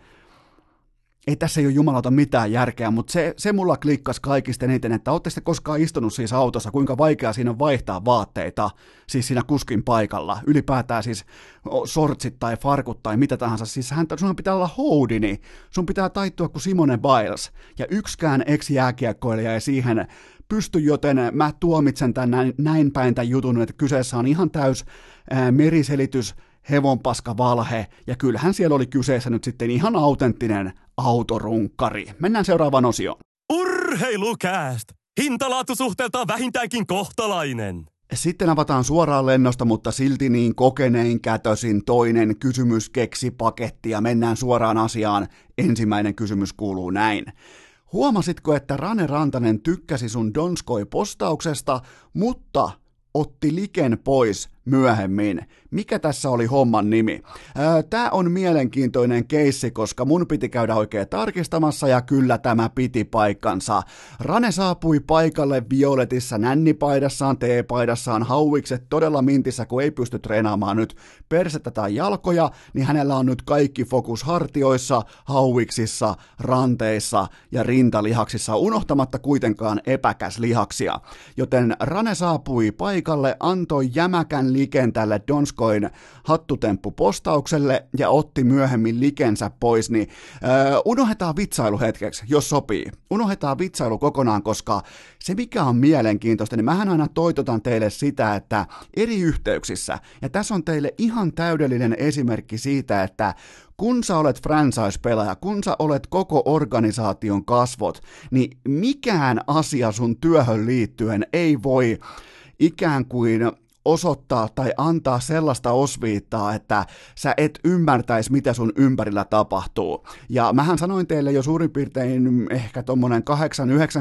ei tässä ei ole jumalauta mitään järkeä, mutta se, se mulla klikkasi kaikista eniten, että ootte sitten koskaan istunut siis autossa, kuinka vaikea siinä on vaihtaa vaatteita, siis siinä kuskin paikalla, ylipäätään siis sortsit tai farkut tai mitä tahansa, siis hän, sunhan pitää olla houdini, sun pitää taittua kuin Simone Biles, ja yksikään ex-jääkiekkoilija ei siihen pysty, joten mä tuomitsen tämän näin, näin päin tämän jutun, että kyseessä on ihan täys ää, meriselitys, hevonpaska valhe, ja kyllähän siellä oli kyseessä nyt sitten ihan autenttinen autorunkkari. Mennään seuraavaan osioon. Urheilukääst! Hintalaatusuhteeltaan vähintäänkin kohtalainen. Sitten avataan suoraan lennosta, mutta silti niin kokenein kätösin toinen kysymys keksi paketti ja mennään suoraan asiaan. Ensimmäinen kysymys kuuluu näin. Huomasitko, että Rane Rantanen tykkäsi sun Donskoi-postauksesta, mutta otti liken pois myöhemmin. Mikä tässä oli homman nimi? Tämä on mielenkiintoinen keissi, koska mun piti käydä oikein tarkistamassa ja kyllä tämä piti paikkansa. Rane saapui paikalle violetissa nännipaidassaan, teepaidassaan, hauikset todella mintissä, kun ei pysty treenaamaan nyt persettä tai jalkoja, niin hänellä on nyt kaikki fokus hartioissa, hauiksissa, ranteissa ja rintalihaksissa, unohtamatta kuitenkaan epäkäslihaksia. Joten Rane saapui paikalle, antoi jämäkän liken tälle Donskoin hattutemppu-postaukselle ja otti myöhemmin likensä pois, niin äh, unohdetaan vitsailu hetkeksi, jos sopii. Unohdetaan vitsailu kokonaan, koska se mikä on mielenkiintoista, niin mähän aina toitotan teille sitä, että eri yhteyksissä, ja tässä on teille ihan täydellinen esimerkki siitä, että kun sä olet franchise-pelaaja, kun sä olet koko organisaation kasvot, niin mikään asia sun työhön liittyen ei voi ikään kuin osoittaa tai antaa sellaista osviittaa, että sä et ymmärtäisi, mitä sun ympärillä tapahtuu. Ja mähän sanoin teille jo suurin piirtein ehkä tommonen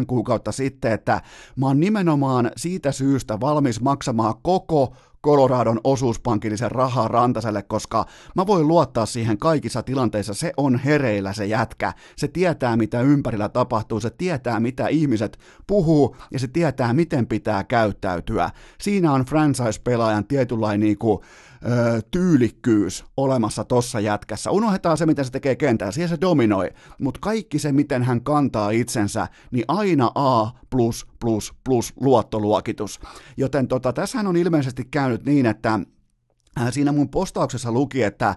8-9 kuukautta sitten, että mä oon nimenomaan siitä syystä valmis maksamaan koko Coloradon osuuspankillisen rahaa Rantaselle, koska mä voin luottaa siihen kaikissa tilanteissa. Se on hereillä se jätkä. Se tietää, mitä ympärillä tapahtuu, se tietää, mitä ihmiset puhuu ja se tietää, miten pitää käyttäytyä. Siinä on franchise-pelaajan tietynlainen niinku, ö, tyylikkyys olemassa tossa jätkässä. Unohdetaan se, mitä se tekee kentällä, siihen se dominoi, mutta kaikki se, miten hän kantaa itsensä, niin aina A plus plus plus luottoluokitus. Joten tota, tässähän on ilmeisesti käynyt niin, että Siinä mun postauksessa luki, että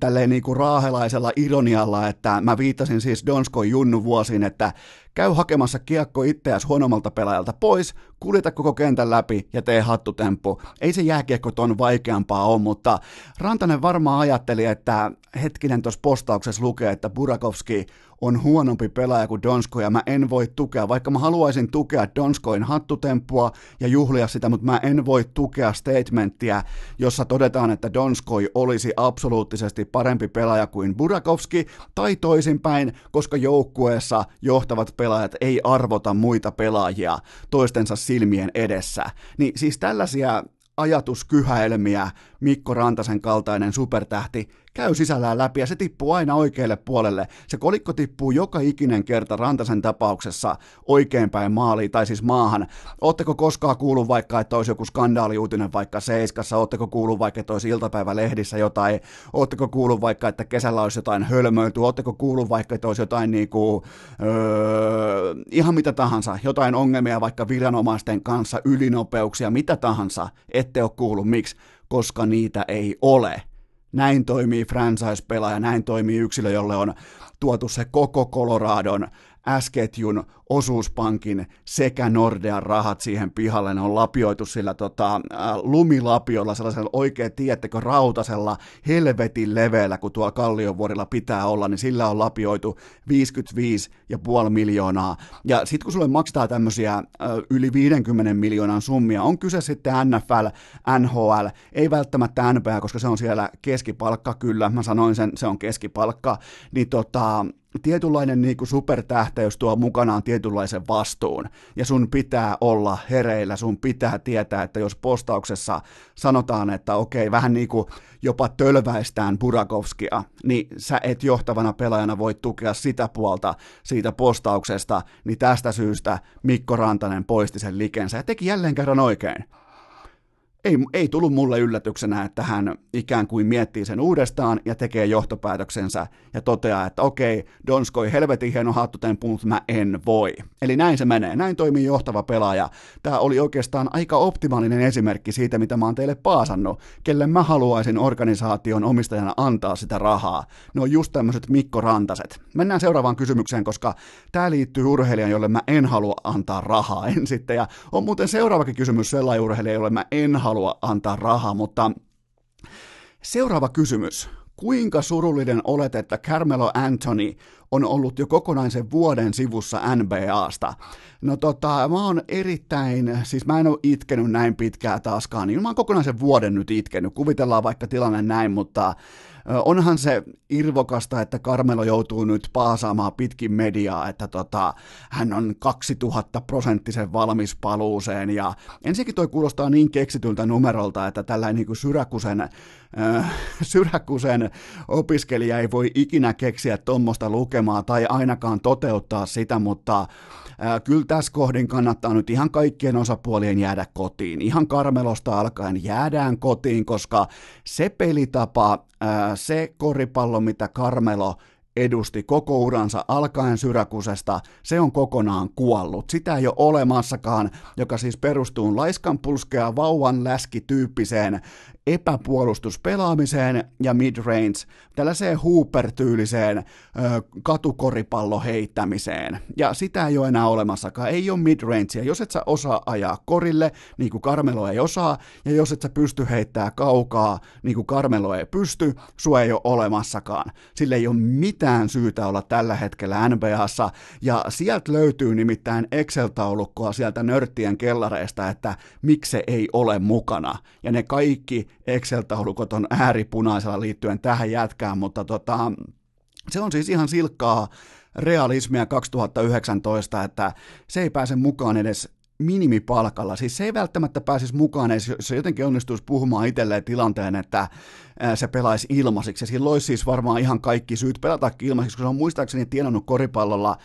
tälleen niin kuin raahelaisella ironialla, että mä viittasin siis Donskon Junnu vuosiin, että käy hakemassa kiekko itseäsi huonommalta pelaajalta pois, kuljeta koko kentän läpi ja tee hattutemppu. Ei se jääkiekko ton vaikeampaa ole, mutta Rantanen varmaan ajatteli, että hetkinen tuossa postauksessa lukee, että Burakovski on huonompi pelaaja kuin Donsko ja mä en voi tukea, vaikka mä haluaisin tukea Donskoin hattutemppua ja juhlia sitä, mutta mä en voi tukea statementtia, jossa todetaan, että Donskoi olisi absoluuttisesti parempi pelaaja kuin Burakovski tai toisinpäin, koska joukkueessa johtavat pelaajat ei arvota muita pelaajia toistensa silmien edessä. Niin siis tällaisia ajatuskyhäelmiä Mikko Rantasen kaltainen supertähti käy sisällään läpi ja se tippuu aina oikealle puolelle. Se kolikko tippuu joka ikinen kerta Rantasen tapauksessa oikeinpäin maaliin tai siis maahan. Oletteko koskaan kuullut vaikka, että olisi joku skandaaliuutinen vaikka Seiskassa? Oletteko kuullut vaikka, että olisi iltapäivälehdissä jotain? Oletteko kuullut vaikka, että kesällä olisi jotain hölmöilty? Oletteko kuullut vaikka, että olisi jotain niinku, öö, ihan mitä tahansa, jotain ongelmia vaikka viranomaisten kanssa, ylinopeuksia, mitä tahansa? Ette ole kuullut. Miksi? Koska niitä ei ole. Näin toimii franchise-pelaaja, näin toimii yksilö, jolle on tuotu se koko Coloradon S-ketjun, osuuspankin sekä Nordean rahat siihen pihalle. Ne on lapioitu sillä tota, äh, lumilapiolla, sellaisella oikein, tiedättekö, rautasella helvetin leveällä, kun tuolla Kalliovuorilla pitää olla, niin sillä on lapioitu 55,5 miljoonaa. Ja sitten kun sulle maksetaan tämmöisiä äh, yli 50 miljoonan summia, on kyse sitten NFL, NHL, ei välttämättä NBA, koska se on siellä keskipalkka, kyllä, mä sanoin sen, se on keskipalkka, niin tota, tietynlainen niin kuin supertähteys tuo mukanaan tietynlaisen vastuun, ja sun pitää olla hereillä, sun pitää tietää, että jos postauksessa sanotaan, että okei, vähän niin kuin jopa tölväistään Burakovskia, niin sä et johtavana pelaajana voi tukea sitä puolta siitä postauksesta, niin tästä syystä Mikko Rantanen poisti sen likensä ja teki jälleen kerran oikein ei, ei tullut mulle yllätyksenä, että hän ikään kuin miettii sen uudestaan ja tekee johtopäätöksensä ja toteaa, että okei, Donskoi helvetin hieno hattutemppu, mutta mä en voi. Eli näin se menee, näin toimii johtava pelaaja. Tämä oli oikeastaan aika optimaalinen esimerkki siitä, mitä mä oon teille paasannut, kelle mä haluaisin organisaation omistajana antaa sitä rahaa. Ne on just tämmöiset Mikko Rantaset. Mennään seuraavaan kysymykseen, koska tämä liittyy urheilijan, jolle mä en halua antaa rahaa en sitten. Ja on muuten seuraavakin kysymys sellainen urheilija, jolle mä en halua halua antaa rahaa, mutta seuraava kysymys. Kuinka surullinen olet, että Carmelo Anthony on ollut jo kokonaisen vuoden sivussa NBAsta? No tota, mä oon erittäin, siis mä en ole itkenyt näin pitkää taaskaan, niin mä oon kokonaisen vuoden nyt itkenyt. Kuvitellaan vaikka tilanne näin, mutta onhan se irvokasta, että Carmelo joutuu nyt paasaamaan pitkin mediaa, että tota, hän on 2000 prosenttisen valmis paluuseen. Ja ensinnäkin toi kuulostaa niin keksityltä numerolta, että tällainen niin Syräkusen, Syräkusen opiskelija ei voi ikinä keksiä tuommoista lukemaa tai ainakaan toteuttaa sitä, mutta kyllä tässä kohdin kannattaa nyt ihan kaikkien osapuolien jäädä kotiin. Ihan Karmelosta alkaen jäädään kotiin, koska se pelitapa, se koripallo, mitä Karmelo edusti koko uransa alkaen Syrakusesta, se on kokonaan kuollut. Sitä ei ole olemassakaan, joka siis perustuu laiskan pulskea vauvan läski tyyppiseen epäpuolustuspelaamiseen ja midrange, tällaiseen Hooper-tyyliseen katukoripallo heittämiseen. Ja sitä ei ole enää olemassakaan, ei ole midrangea. Jos et sä osaa ajaa korille, niin kuin Carmelo ei osaa, ja jos et sä pysty heittää kaukaa, niin kuin Carmelo ei pysty, sua ei ole olemassakaan. Sille ei ole mitään syytä olla tällä hetkellä NBAssa, ja sieltä löytyy nimittäin Excel-taulukkoa sieltä nörttien kellareista, että miksi se ei ole mukana. Ja ne kaikki Excel-taulukot on ääripunaisella liittyen tähän jätkään, mutta tota, se on siis ihan silkkaa realismia 2019, että se ei pääse mukaan edes minimipalkalla. Siis se ei välttämättä pääsisi mukaan, jos se jotenkin onnistuisi puhumaan itselleen tilanteen, että se pelaisi ilmaisiksi. Ja sillä olisi siis varmaan ihan kaikki syyt pelata ilmaisiksi, koska se on muistaakseni tienannut koripallolla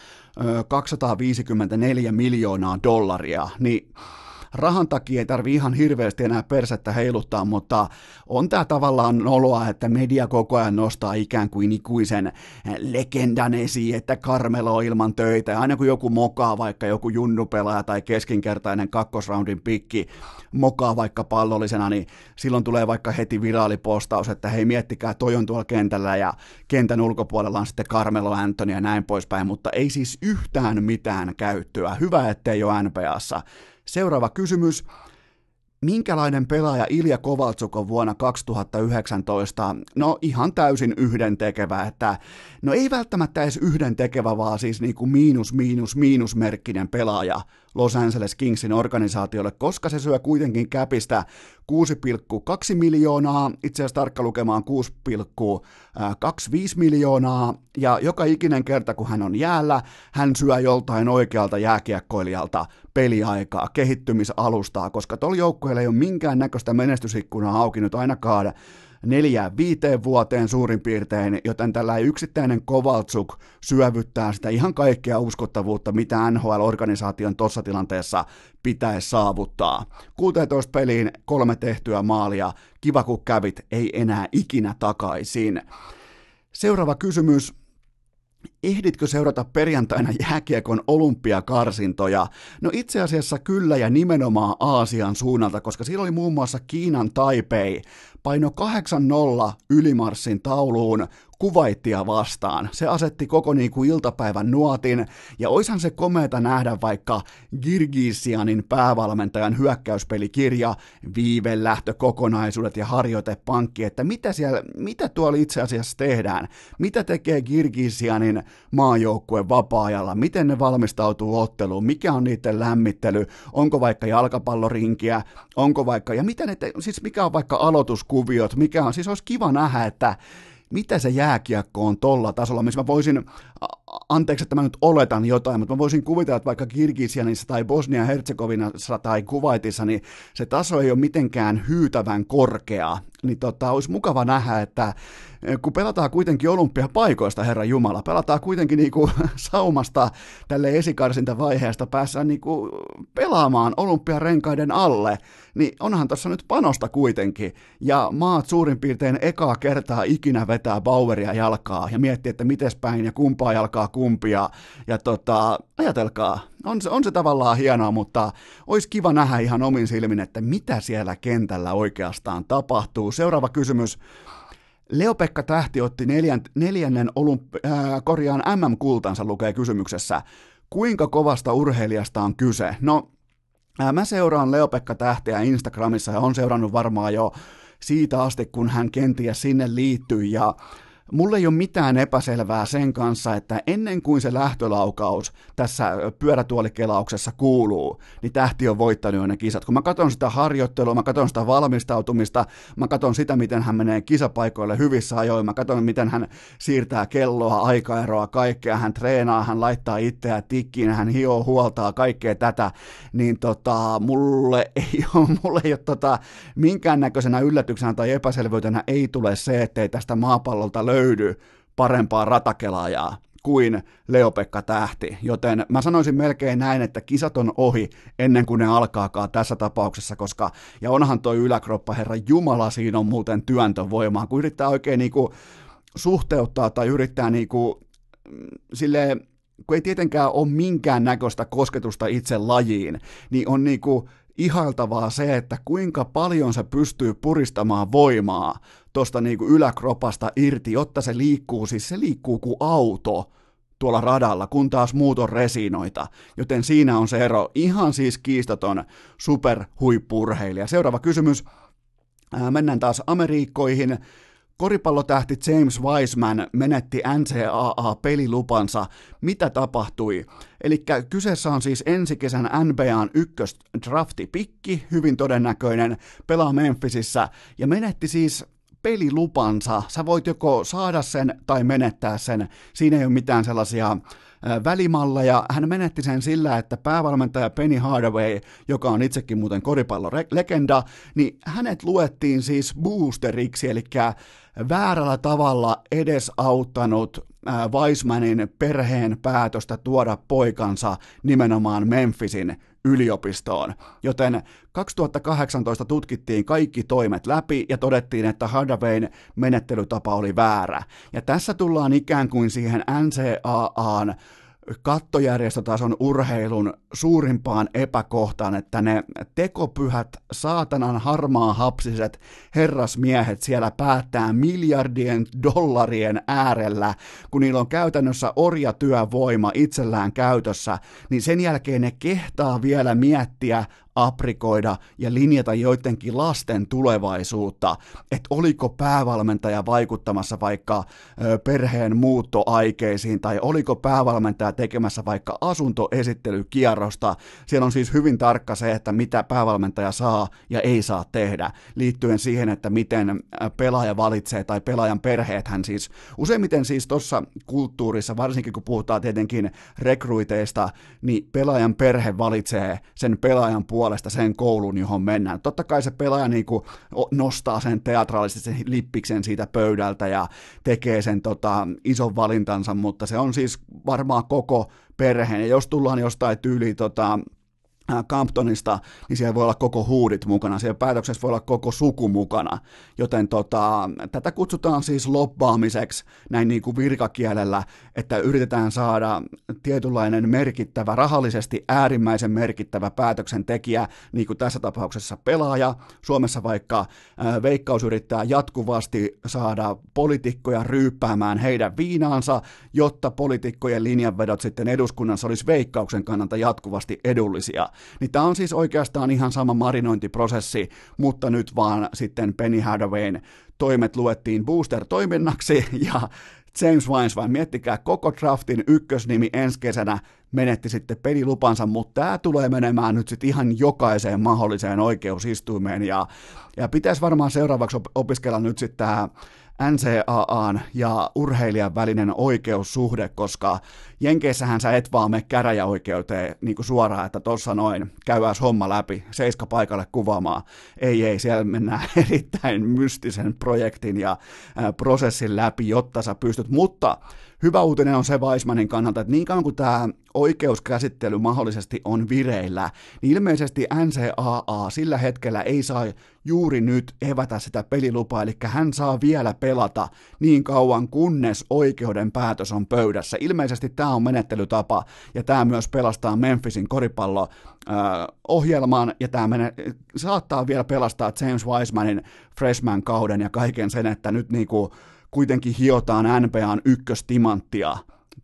254 miljoonaa dollaria. Niin rahan takia ei tarvi ihan hirveästi enää persettä heiluttaa, mutta on tämä tavallaan noloa, että media koko ajan nostaa ikään kuin ikuisen legendan esiin, että Carmelo on ilman töitä, ja aina kun joku mokaa, vaikka joku junnupelaaja tai keskinkertainen kakkosroundin pikki mokaa vaikka pallollisena, niin silloin tulee vaikka heti viraalipostaus, että hei miettikää, toi on tuolla kentällä ja kentän ulkopuolella on sitten Carmelo Anthony ja näin poispäin, mutta ei siis yhtään mitään käyttöä. Hyvä, ettei ole NPAssa. Seuraava kysymys. Minkälainen pelaaja Ilja Kovaltsuk on vuonna 2019? No ihan täysin yhdentekevä, että no ei välttämättä edes yhdentekevä, vaan siis niin kuin miinus, miinus, miinusmerkkinen pelaaja Los Angeles Kingsin organisaatiolle, koska se syö kuitenkin käpistä 6,2 miljoonaa, itse asiassa tarkka lukemaan 6,25 miljoonaa, ja joka ikinen kerta kun hän on jäällä, hän syö joltain oikealta jääkiekkoilijalta peliaikaa, kehittymisalustaa, koska tuolla joukkueella ei ole minkään näköistä menestysikkunaa auki nyt ainakaan neljään viiteen vuoteen suurin piirtein, joten tällä yksittäinen Kovaltsuk syövyttää sitä ihan kaikkea uskottavuutta, mitä NHL-organisaation tuossa tilanteessa pitäisi saavuttaa. 16 peliin kolme tehtyä maalia, kiva kun kävit, ei enää ikinä takaisin. Seuraava kysymys. Ehditkö seurata perjantaina jääkiekon olympiakarsintoja? No itse asiassa kyllä ja nimenomaan Aasian suunnalta, koska siellä oli muun muassa Kiinan Taipei paino 8-0 ylimarssin tauluun kuvaittia vastaan. Se asetti koko niin kuin iltapäivän nuotin, ja oishan se komeeta nähdä vaikka Girgisianin päävalmentajan hyökkäyspelikirja, viivelähtökokonaisuudet ja harjoitepankki, että mitä, siellä, mitä tuolla itse asiassa tehdään, mitä tekee Girgisianin maajoukkue vapaa-ajalla, miten ne valmistautuu otteluun, mikä on niiden lämmittely, onko vaikka jalkapallorinkiä, onko vaikka, ja mitä ne te, siis mikä on vaikka aloituskuviot, mikä on, siis olisi kiva nähdä, että mitä se jääkiekko on tolla tasolla, missä mä voisin anteeksi, että mä nyt oletan jotain, mutta mä voisin kuvitella, että vaikka Kirgisianissa tai Bosnia-Herzegovinassa tai Kuwaitissa, niin se taso ei ole mitenkään hyytävän korkea. Niin tota, olisi mukava nähdä, että Eh, kun pelataan kuitenkin olympiapaikoista, Herra Jumala, pelataan kuitenkin niinku saumasta tälle esikarsinta vaiheesta päässään niinku pelaamaan olympiarenkaiden alle, niin onhan tuossa nyt panosta kuitenkin. Ja maat suurin piirtein ekaa kertaa ikinä vetää Baueria jalkaa ja miettii, että miten päin ja kumpaa jalkaa kumpia. Ja tota, ajatelkaa, on se, on se tavallaan hienoa, mutta olisi kiva nähdä ihan omin silmin, että mitä siellä kentällä oikeastaan tapahtuu. Seuraava kysymys. Leopekka Tähti otti neljän, neljännen olympi- äh, korjaan MM-kultansa, lukee kysymyksessä. Kuinka kovasta urheilijasta on kyse? No, äh, mä seuraan Leopekka Tähteä Instagramissa ja on seurannut varmaan jo siitä asti, kun hän kenties sinne liittyy ja Mulle ei ole mitään epäselvää sen kanssa, että ennen kuin se lähtölaukaus tässä pyörätuolikelauksessa kuuluu, niin tähti on voittanut jo ne kisat. Kun mä katson sitä harjoittelua, mä katson sitä valmistautumista, mä katson sitä, miten hän menee kisapaikoille hyvissä ajoin, mä katson, miten hän siirtää kelloa, aikaeroa, kaikkea, hän treenaa, hän laittaa itseä tikkiin, hän hioo, huoltaa, kaikkea tätä, niin tota, mulle ei ole, mulle ei ole tota, minkäännäköisenä yllätyksenä tai epäselvyytenä ei tule se, ettei tästä maapallolta löydy löydy parempaa ratakelaajaa kuin Leopekka Tähti, joten mä sanoisin melkein näin, että kisat on ohi ennen kuin ne alkaakaan tässä tapauksessa, koska, ja onhan toi yläkroppa, herra Jumala, siinä on muuten työntövoimaa, kun yrittää oikein niinku suhteuttaa tai yrittää niinku, mm, silleen, kun ei tietenkään ole minkään näköistä kosketusta itse lajiin, niin on niinku ihailtavaa se, että kuinka paljon se pystyy puristamaan voimaa tuosta niinku yläkropasta irti, jotta se liikkuu, siis se liikkuu kuin auto tuolla radalla, kun taas muut on resinoita. Joten siinä on se ero. Ihan siis kiistaton superhuippurheilija. Seuraava kysymys. Mennään taas Amerikkoihin. Koripallotähti James Wiseman menetti NCAA-pelilupansa. Mitä tapahtui? Eli kyseessä on siis ensi kesän NBAn ykkösdraftipikki, hyvin todennäköinen, pelaa Memphisissä ja menetti siis pelilupansa. Sä voit joko saada sen tai menettää sen. Siinä ei ole mitään sellaisia välimalleja. Hän menetti sen sillä, että päävalmentaja Penny Hardaway, joka on itsekin muuten koripallolegenda, niin hänet luettiin siis boosteriksi, eli väärällä tavalla edesauttanut Weismanin perheen päätöstä tuoda poikansa nimenomaan Memphisin yliopistoon. Joten 2018 tutkittiin kaikki toimet läpi ja todettiin, että Hardawayn menettelytapa oli väärä. Ja tässä tullaan ikään kuin siihen NCAAn kattojärjestötason urheilun suurimpaan epäkohtaan, että ne tekopyhät, saatanan harmaa hapsiset herrasmiehet siellä päättää miljardien dollarien äärellä, kun niillä on käytännössä orjatyövoima itsellään käytössä, niin sen jälkeen ne kehtaa vielä miettiä aprikoida ja linjata joidenkin lasten tulevaisuutta, että oliko päävalmentaja vaikuttamassa vaikka perheen muuttoaikeisiin tai oliko päävalmentaja tekemässä vaikka asuntoesittelykierrosta. Siellä on siis hyvin tarkka se, että mitä päävalmentaja saa ja ei saa tehdä, liittyen siihen, että miten pelaaja valitsee tai pelaajan perheet hän siis, useimmiten siis tuossa kulttuurissa, varsinkin kun puhutaan tietenkin rekruiteista, niin pelaajan perhe valitsee sen pelaajan puolesta puolesta sen koulun, johon mennään. Totta kai se pelaaja niin kuin nostaa sen teatraalisesti sen lippiksen siitä pöydältä ja tekee sen tota, ison valintansa, mutta se on siis varmaan koko perheen. Ja jos tullaan jostain tyyliin tota, Camptonista, niin siellä voi olla koko huudit mukana, siellä päätöksessä voi olla koko suku mukana, joten tota, tätä kutsutaan siis lobbaamiseksi näin niin kuin virkakielellä, että yritetään saada tietynlainen merkittävä, rahallisesti äärimmäisen merkittävä päätöksentekijä, niin kuin tässä tapauksessa pelaaja, Suomessa vaikka ää, Veikkaus yrittää jatkuvasti saada poliitikkoja ryyppäämään heidän viinaansa, jotta poliitikkojen linjanvedot sitten eduskunnassa olisi Veikkauksen kannalta jatkuvasti edullisia niin tämä on siis oikeastaan ihan sama marinointiprosessi, mutta nyt vaan sitten Penny Hardawayn toimet luettiin booster-toiminnaksi ja James Wines, vai miettikää koko draftin ykkösnimi ensi kesänä menetti sitten pelilupansa, mutta tämä tulee menemään nyt sitten ihan jokaiseen mahdolliseen oikeusistuimeen ja, ja pitäisi varmaan seuraavaksi opiskella nyt sitten tämä NCAAn ja urheilijan välinen oikeussuhde, koska Jenkeissähän sä et vaan mene käräjäoikeuteen niin kuin suoraan, että tuossa noin, käydään homma läpi, seiska paikalle kuvaamaan. Ei, ei, siellä mennään erittäin mystisen projektin ja prosessin läpi, jotta sä pystyt, mutta hyvä uutinen on se Weismanin kannalta, että niin kauan kuin tämä oikeuskäsittely mahdollisesti on vireillä, niin ilmeisesti NCAA sillä hetkellä ei saa juuri nyt evätä sitä pelilupaa, eli hän saa vielä pelata niin kauan, kunnes oikeuden päätös on pöydässä. Ilmeisesti tämä on menettelytapa, ja tämä myös pelastaa Memphisin koripallo ohjelman, ja tämä mene, saattaa vielä pelastaa James Wisemanin freshman-kauden ja kaiken sen, että nyt niinku kuitenkin hiotaan NBAn ykköstimanttia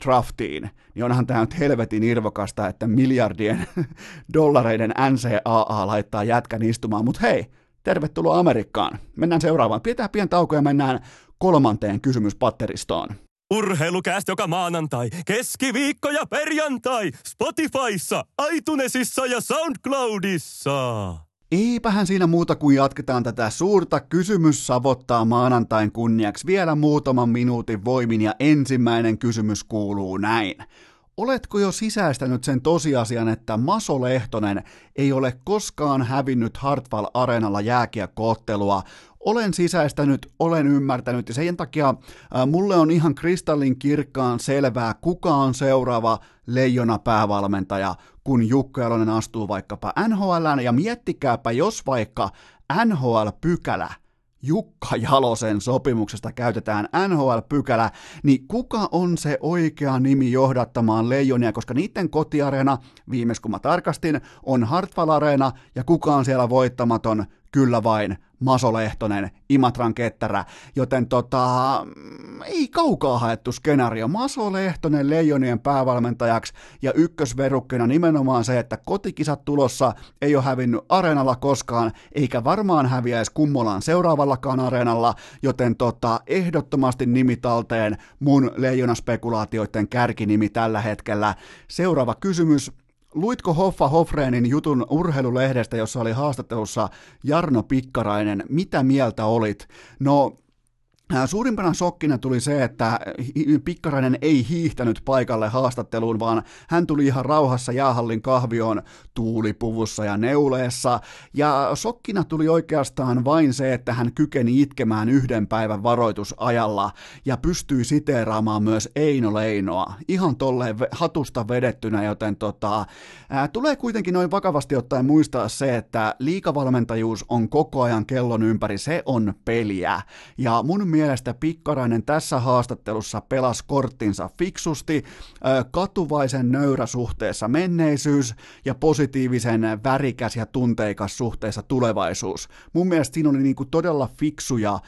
draftiin, niin onhan tämä nyt helvetin irvokasta, että miljardien dollareiden NCAA laittaa jätkän istumaan, mutta hei, tervetuloa Amerikkaan. Mennään seuraavaan. Pidetään pieni tauko ja mennään kolmanteen kysymyspatteristoon. Urheilukäst joka maanantai, keskiviikko ja perjantai Spotifyssa, iTunesissa ja SoundCloudissa. Eipähän siinä muuta kuin jatketaan tätä suurta kysymys savottaa maanantain kunniaksi vielä muutaman minuutin voimin ja ensimmäinen kysymys kuuluu näin. Oletko jo sisäistänyt sen tosiasian, että Maso Lehtonen ei ole koskaan hävinnyt Hartwall Areenalla jääkiekkoottelua? Olen sisäistänyt, olen ymmärtänyt ja sen takia äh, mulle on ihan kristallin kirkkaan selvää, kuka on seuraava leijona päävalmentaja, kun Jukka Jalonen astuu vaikkapa NHL ja miettikääpä, jos vaikka NHL-pykälä Jukka Jalosen sopimuksesta käytetään NHL-pykälä, niin kuka on se oikea nimi johdattamaan leijonia, koska niiden kotiareena, viimeis kun mä tarkastin, on Hartwall Arena ja kuka on siellä voittamaton, kyllä vain Maso Lehtonen, Imatran ketterä, joten tota, ei kaukaa haettu skenaario. Maso Lehtonen Leijonien päävalmentajaksi ja ykkösverukkina nimenomaan se, että kotikisat tulossa ei ole hävinnyt areenalla koskaan, eikä varmaan häviäisi kummolaan seuraavallakaan areenalla, joten tota, ehdottomasti nimitalteen mun leijonaspekulaatioiden kärkinimi tällä hetkellä. Seuraava kysymys, Luitko Hoffa Hofreenin jutun urheilulehdestä, jossa oli haastattelussa Jarno Pikkarainen? Mitä mieltä olit? No, Suurimpana shokkina tuli se, että Pikkarainen ei hiihtänyt paikalle haastatteluun, vaan hän tuli ihan rauhassa jäähallin kahvioon tuulipuvussa ja neuleessa. Ja shokkina tuli oikeastaan vain se, että hän kykeni itkemään yhden päivän varoitusajalla ja pystyi siteeraamaan myös Eino Leinoa. Ihan tolleen hatusta vedettynä, joten tota, ää, tulee kuitenkin noin vakavasti ottaen muistaa se, että liikavalmentajuus on koko ajan kellon ympäri, se on peliä. Ja mun mielestä Pikkarainen tässä haastattelussa pelasi korttinsa fiksusti, katuvaisen nöyrä suhteessa menneisyys ja positiivisen värikäs ja tunteikas suhteessa tulevaisuus. Mun mielestä siinä oli niinku todella fiksuja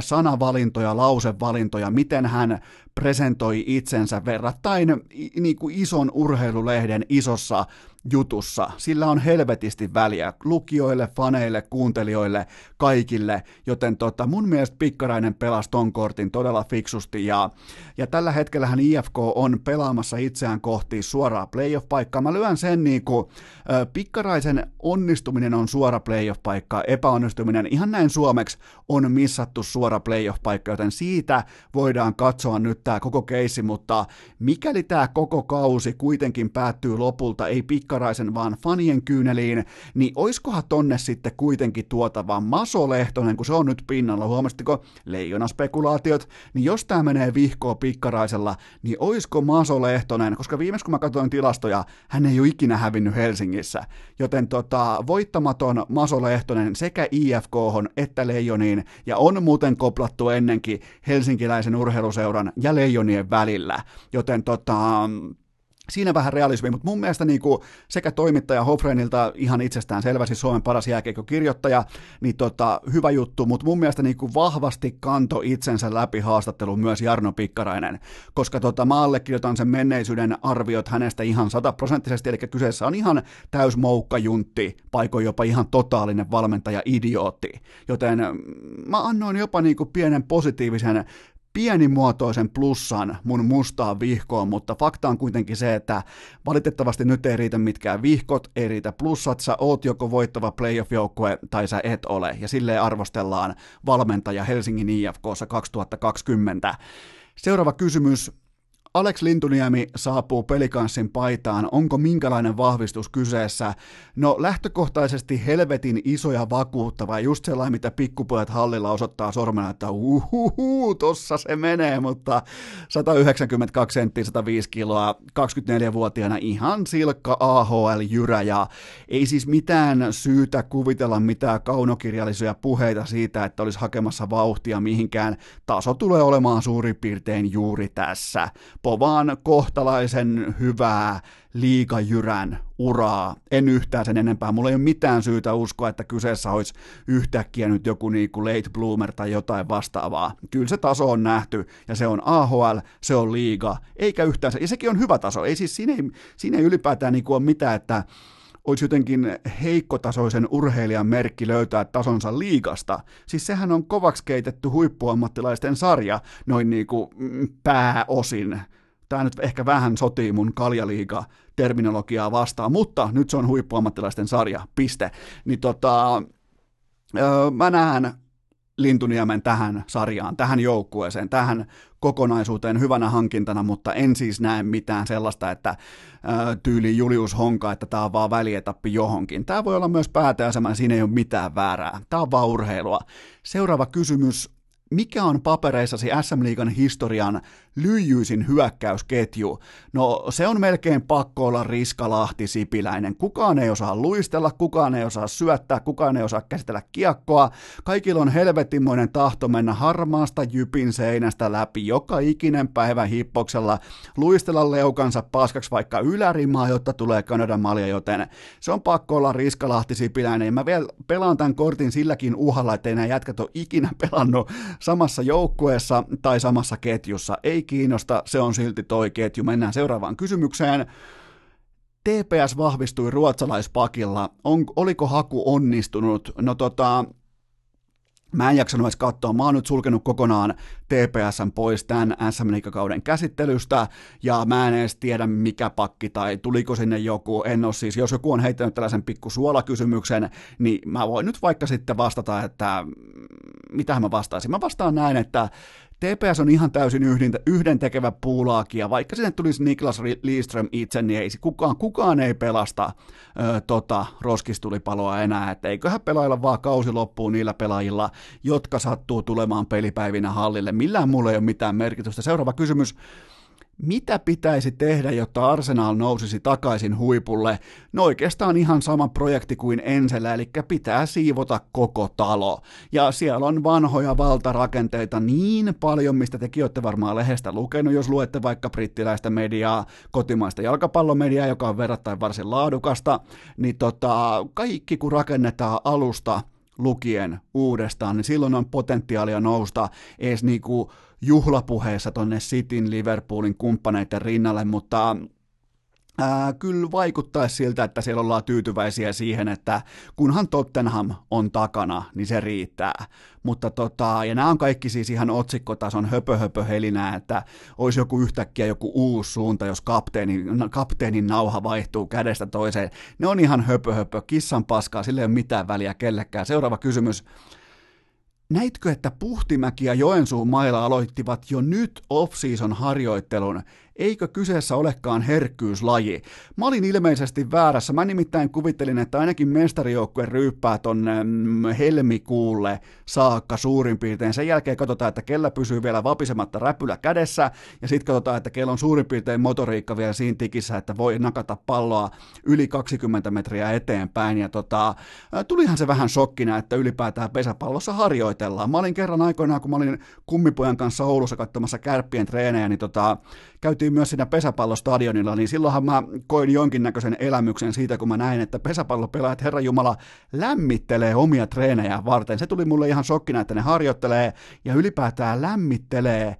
sanavalintoja, lausevalintoja, miten hän presentoi itsensä verrattain niin kuin ison urheilulehden isossa jutussa. Sillä on helvetisti väliä lukijoille, faneille, kuuntelijoille, kaikille, joten tota, mun mielestä Pikkarainen pelasi ton kortin todella fiksusti ja, ja tällä hetkellä hän IFK on pelaamassa itseään kohti suoraa playoff-paikkaa. Mä lyön sen niin kuin, äh, Pikkaraisen onnistuminen on suora playoff-paikka, epäonnistuminen ihan näin suomeksi on missattu suora playoff-paikka, joten siitä voidaan katsoa nyt tämä koko keissi, mutta mikäli tämä koko kausi kuitenkin päättyy lopulta, ei pikkaraisen vaan fanien kyyneliin, niin oiskohan tonne sitten kuitenkin tuotava Maso Lehtonen, kun se on nyt pinnalla, huomastiko leijonaspekulaatiot, niin jos tämä menee vihkoa pikkaraisella, niin oisko Maso Lehtonen, koska viimeis kun mä katsoin tilastoja, hän ei ole ikinä hävinnyt Helsingissä, joten tota, voittamaton Maso Lehtonen sekä IFK että Leijoniin, ja on muuten koplattu ennenkin helsinkiläisen urheiluseuran ja Leijonien välillä, joten tota, Siinä vähän realismi, mutta mun mielestä niin kuin sekä toimittaja Hofrenilta ihan itsestään selvästi Suomen paras jääkiekkokirjoittaja, niin tota, hyvä juttu, mutta mun mielestä niin kuin vahvasti kanto itsensä läpi haastattelun myös Jarno Pikkarainen, koska tota, mä allekirjoitan sen menneisyyden arviot hänestä ihan sataprosenttisesti, eli kyseessä on ihan täysmoukkajuntti, paikoin jopa ihan totaalinen valmentaja idiootti, joten mm, mä annoin jopa niin kuin pienen positiivisen pienimuotoisen plussan mun mustaan vihkoon, mutta fakta on kuitenkin se, että valitettavasti nyt ei riitä mitkään vihkot, ei riitä plussat, sä oot joko voittava playoff-joukkue tai sä et ole, ja silleen arvostellaan valmentaja Helsingin IFKssa 2020. Seuraava kysymys, Alex Lintuniemi saapuu pelikanssin paitaan. Onko minkälainen vahvistus kyseessä? No lähtökohtaisesti helvetin iso ja vakuuttava, just sellainen, mitä pikkupojat hallilla osoittaa sormena, että uhuhu, tossa se menee, mutta 192 senttiä, 105 kiloa, 24-vuotiaana ihan silkka AHL-jyrä ja ei siis mitään syytä kuvitella mitään kaunokirjallisia puheita siitä, että olisi hakemassa vauhtia mihinkään. Taso tulee olemaan suurin piirtein juuri tässä povaan kohtalaisen hyvää liikajyrän uraa. En yhtään sen enempää. Mulla ei ole mitään syytä uskoa, että kyseessä olisi yhtäkkiä nyt joku niinku late bloomer tai jotain vastaavaa. Kyllä se taso on nähty, ja se on AHL, se on liiga, eikä yhtään se. Ja sekin on hyvä taso. Ei siis, siinä ei, siinä ei ylipäätään niinku ole mitään, että olisi jotenkin heikkotasoisen urheilijan merkki löytää tasonsa liigasta. Siis sehän on kovaksi keitetty huippuammattilaisten sarja, noin niin kuin mm, pääosin. Tämä nyt ehkä vähän sotii mun kaljaliiga terminologiaa vastaan, mutta nyt se on huippuammattilaisten sarja, piste. Niin tota, öö, mä näen Lintuniemen tähän sarjaan, tähän joukkueeseen, tähän kokonaisuuteen hyvänä hankintana, mutta en siis näe mitään sellaista, että ää, tyyli Julius Honka, että tämä on vaan välietappi johonkin. Tämä voi olla myös päätäjäsemä, siinä ei ole mitään väärää. Tämä on vaan urheilua. Seuraava kysymys mikä on papereissasi SM Liigan historian lyijyisin hyökkäysketju? No se on melkein pakko olla Riska Lahti Sipiläinen. Kukaan ei osaa luistella, kukaan ei osaa syöttää, kukaan ei osaa käsitellä kiekkoa. Kaikilla on helvetimoinen tahto mennä harmaasta jypin seinästä läpi joka ikinen päivä hippoksella, luistella leukansa paskaksi vaikka ylärimaa, jotta tulee Kanadan malja, joten se on pakko olla Riska Lahti Sipiläinen. Mä vielä pelaan tämän kortin silläkin uhalla, että nämä jätkät ole ikinä pelannut samassa joukkueessa tai samassa ketjussa. Ei kiinnosta, se on silti toi ketju. Mennään seuraavaan kysymykseen. TPS vahvistui ruotsalaispakilla. On, oliko haku onnistunut? No tota, Mä en jaksanut edes katsoa, mä oon nyt sulkenut kokonaan TPSn pois tämän sm kauden käsittelystä, ja mä en edes tiedä mikä pakki tai tuliko sinne joku, en ole siis, jos joku on heittänyt tällaisen pikku suolakysymyksen, niin mä voin nyt vaikka sitten vastata, että mitä mä vastaisin. Mä vastaan näin, että TPS on ihan täysin yhden, yhden tekevä puulaaki, ja vaikka sinne tulisi Niklas Liström itse, niin ei kukaan, kukaan ei pelasta ö, tota, roskistulipaloa enää, että eiköhän pelailla vaan kausi loppuun niillä pelaajilla, jotka sattuu tulemaan pelipäivinä hallille. Millään mulla ei ole mitään merkitystä. Seuraava kysymys mitä pitäisi tehdä, jotta Arsenal nousisi takaisin huipulle? No oikeastaan ihan sama projekti kuin Ensellä, eli pitää siivota koko talo. Ja siellä on vanhoja valtarakenteita niin paljon, mistä tekin olette varmaan lehdestä lukenut, jos luette vaikka brittiläistä mediaa, kotimaista jalkapallomediaa, joka on verrattain varsin laadukasta, niin tota, kaikki kun rakennetaan alusta lukien uudestaan, niin silloin on potentiaalia nousta edes niinku juhlapuheessa tonne Cityn, Liverpoolin kumppaneiden rinnalle, mutta Ää, kyllä vaikuttaisi siltä, että siellä ollaan tyytyväisiä siihen, että kunhan Tottenham on takana, niin se riittää. Mutta tota, ja nämä on kaikki siis ihan otsikkotason höpö, höpö helinää, että olisi joku yhtäkkiä joku uusi suunta, jos kapteeni, kapteenin nauha vaihtuu kädestä toiseen. Ne on ihan höpö, höpö, kissan paskaa, sille ei ole mitään väliä kellekään. Seuraava kysymys. Näitkö, että Puhtimäki ja Joensuun mailla aloittivat jo nyt off-season harjoittelun eikö kyseessä olekaan herkkyyslaji. Mä olin ilmeisesti väärässä, mä nimittäin kuvittelin, että ainakin mestarijoukkue ryyppää tonne mm, helmikuulle saakka suurin piirtein. Sen jälkeen katsotaan, että kellä pysyy vielä vapisematta räpylä kädessä, ja sitten katsotaan, että kello on suurin piirtein motoriikka vielä siinä tikissä, että voi nakata palloa yli 20 metriä eteenpäin, ja tota, tulihan se vähän shokkina, että ylipäätään pesäpallossa harjoitellaan. Mä olin kerran aikoinaan, kun mä olin kummipojan kanssa Oulussa katsomassa kärppien treenejä, niin tota, käytiin myös siinä pesäpallostadionilla, niin silloinhan mä koin jonkinnäköisen elämyksen siitä, kun mä näin, että pesäpallopelaajat Herra Jumala lämmittelee omia treenejä varten. Se tuli mulle ihan shokkina, että ne harjoittelee ja ylipäätään lämmittelee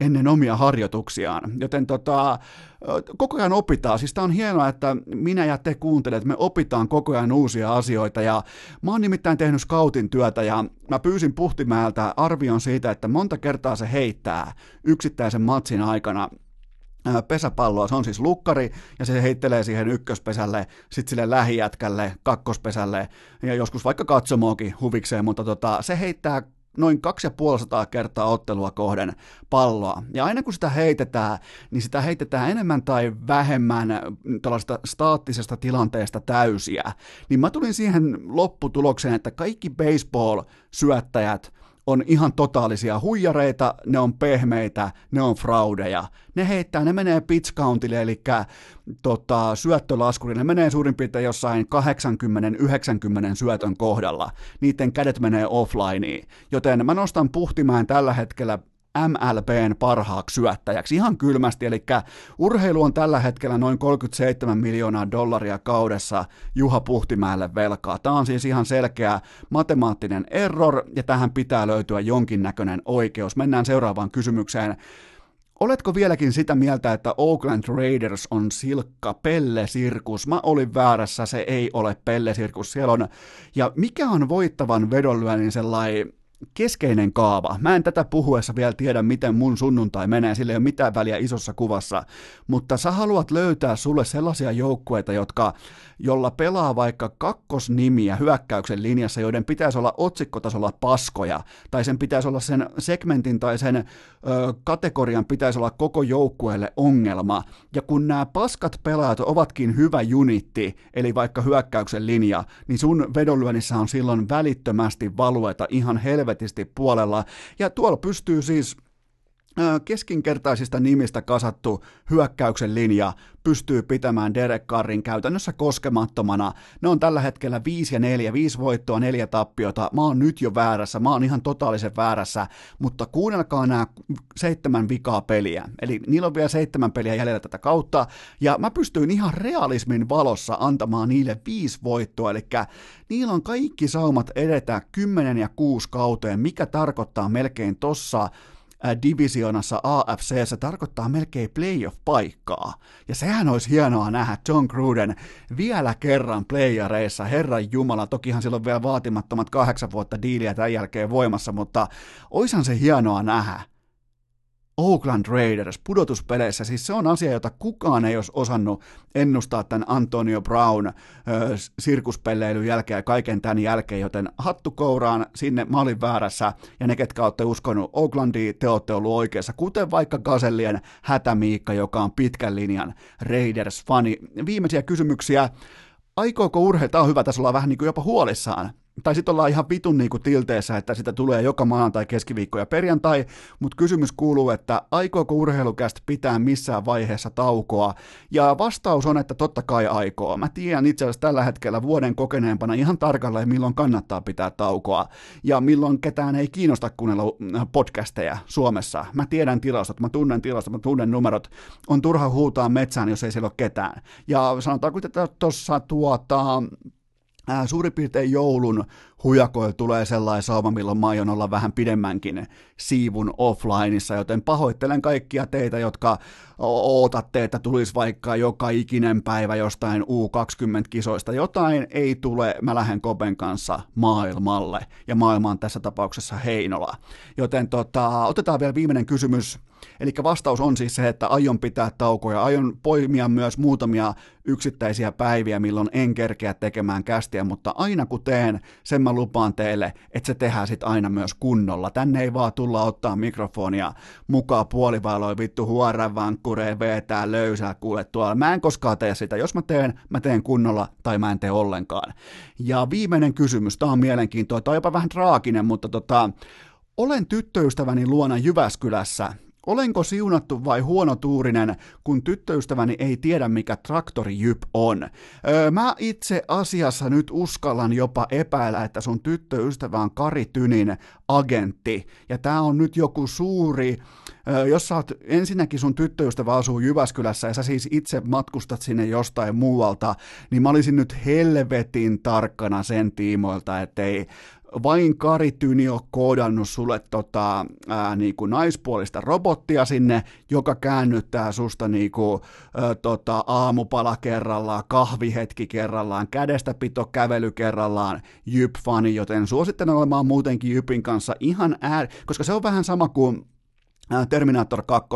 ennen omia harjoituksiaan. Joten tota, koko ajan opitaan. Siis tämä on hienoa, että minä ja te kuuntelet, me opitaan koko ajan uusia asioita. Ja mä oon nimittäin tehnyt scoutin työtä ja mä pyysin Puhtimäeltä arvion siitä, että monta kertaa se heittää yksittäisen matsin aikana pesäpalloa, se on siis lukkari, ja se heittelee siihen ykköspesälle, sitten sille lähijätkälle, kakkospesälle, ja joskus vaikka katsomoakin huvikseen, mutta tota, se heittää noin 250 kertaa ottelua kohden palloa. Ja aina kun sitä heitetään, niin sitä heitetään enemmän tai vähemmän tällaista staattisesta tilanteesta täysiä. Niin mä tulin siihen lopputulokseen, että kaikki baseball-syöttäjät on ihan totaalisia huijareita, ne on pehmeitä, ne on fraudeja. Ne heittää, ne menee pitch countille, eli tota, syöttölaskurille, ne menee suurin piirtein jossain 80-90 syötön kohdalla. Niiden kädet menee offlineen. Joten mä nostan puhtimaan tällä hetkellä MLBn parhaaksi syöttäjäksi ihan kylmästi, eli urheilu on tällä hetkellä noin 37 miljoonaa dollaria kaudessa Juha Puhtimäelle velkaa. Tämä on siis ihan selkeä matemaattinen error, ja tähän pitää löytyä jonkinnäköinen oikeus. Mennään seuraavaan kysymykseen. Oletko vieläkin sitä mieltä, että Oakland Raiders on silkka pellesirkus? Mä olin väärässä, se ei ole pellesirkus. Siellä on, ja mikä on voittavan vedonlyönnin sellainen keskeinen kaava. Mä en tätä puhuessa vielä tiedä, miten mun sunnuntai menee, sillä ei ole mitään väliä isossa kuvassa, mutta sä haluat löytää sulle sellaisia joukkueita, jotka, jolla pelaa vaikka kakkosnimiä hyökkäyksen linjassa, joiden pitäisi olla otsikkotasolla paskoja, tai sen pitäisi olla sen segmentin tai sen ö, kategorian pitäisi olla koko joukkueelle ongelma, ja kun nämä paskat pelaajat ovatkin hyvä junitti, eli vaikka hyökkäyksen linja, niin sun vedonlyönnissä on silloin välittömästi valueta ihan helvetin helvetisti puolella. Ja tuolla pystyy siis keskinkertaisista nimistä kasattu hyökkäyksen linja pystyy pitämään Derek Carrin käytännössä koskemattomana. Ne on tällä hetkellä 5 ja 4, 5 voittoa, 4 tappiota. Mä oon nyt jo väärässä, mä oon ihan totaalisen väärässä, mutta kuunnelkaa nämä seitsemän vikaa peliä. Eli niillä on vielä seitsemän peliä jäljellä tätä kautta, ja mä pystyin ihan realismin valossa antamaan niille viisi voittoa, eli niillä on kaikki saumat edetä 10 ja 6 kauteen, mikä tarkoittaa melkein tossa divisionassa AFC, se tarkoittaa melkein playoff-paikkaa. Ja sehän olisi hienoa nähdä John Gruden vielä kerran playareissa, herran jumala, tokihan silloin vielä vaatimattomat kahdeksan vuotta diiliä tämän jälkeen voimassa, mutta oishan se hienoa nähdä Oakland Raiders pudotuspeleissä, siis se on asia, jota kukaan ei olisi osannut ennustaa tämän Antonio Brown ö, sirkuspelleilyn jälkeen ja kaiken tämän jälkeen, joten hattu kouraan sinne, mä olin väärässä, ja ne, ketkä olette uskonut Oaklandiin, te olette ollut oikeassa, kuten vaikka Gasellien hätämiikka, joka on pitkän linjan Raiders-fani. Viimeisiä kysymyksiä, aikooko urheilta, tämä on hyvä, tässä ollaan vähän niin kuin jopa huolissaan, tai sitten ollaan ihan vitun niin kuin tilteessä, että sitä tulee joka maanantai, keskiviikko ja perjantai, mutta kysymys kuuluu, että aikooko urheilukästä pitää missään vaiheessa taukoa, ja vastaus on, että totta kai aikoo. Mä tiedän itse asiassa tällä hetkellä vuoden kokeneempana ihan tarkalleen, milloin kannattaa pitää taukoa, ja milloin ketään ei kiinnosta kuunnella äh, podcasteja Suomessa. Mä tiedän tilastot, mä tunnen tilastot, mä tunnen numerot, on turha huutaa metsään, jos ei siellä ole ketään. Ja sanotaanko, että tuossa tuota, ää, suurin piirtein joulun hujakoilla tulee sellainen sauma, milloin mä aion olla vähän pidemmänkin siivun offlineissa, joten pahoittelen kaikkia teitä, jotka ootatte, että tulisi vaikka joka ikinen päivä jostain U20-kisoista. Jotain ei tule, mä lähden Kopen kanssa maailmalle, ja maailma on tässä tapauksessa Heinola. Joten tota, otetaan vielä viimeinen kysymys Eli vastaus on siis se, että aion pitää taukoja, aion poimia myös muutamia yksittäisiä päiviä, milloin en kerkeä tekemään kästiä, mutta aina kun teen, sen mä lupaan teille, että se tehdään sitten aina myös kunnolla. Tänne ei vaan tulla ottaa mikrofonia mukaan puolivaloin vittu huoran vankkureen vetää löysää kuule tuolla. Mä en koskaan tee sitä. Jos mä teen, mä teen kunnolla tai mä en tee ollenkaan. Ja viimeinen kysymys, tää on mielenkiintoinen, tää on jopa vähän traaginen, mutta tota, olen tyttöystäväni luona Jyväskylässä Olenko siunattu vai huonotuurinen, kun tyttöystäväni ei tiedä, mikä traktorijyp on? Öö, mä itse asiassa nyt uskallan jopa epäillä, että sun tyttöystävä on Kari Tynin agentti, ja tää on nyt joku suuri jos sä oot, ensinnäkin sun tyttöystävä asuu Jyväskylässä ja sä siis itse matkustat sinne jostain muualta, niin mä olisin nyt helvetin tarkkana sen tiimoilta, ettei vain Kari Tynio koodannut sulle tota, ää, niinku naispuolista robottia sinne, joka käännyttää susta niinku, ä, tota, aamupala kerrallaan, kahvihetki kerrallaan, kädestäpito kävely kerrallaan, Jyp-fani, joten suosittelen olemaan muutenkin Jypin kanssa ihan äär, koska se on vähän sama kuin Terminator 2.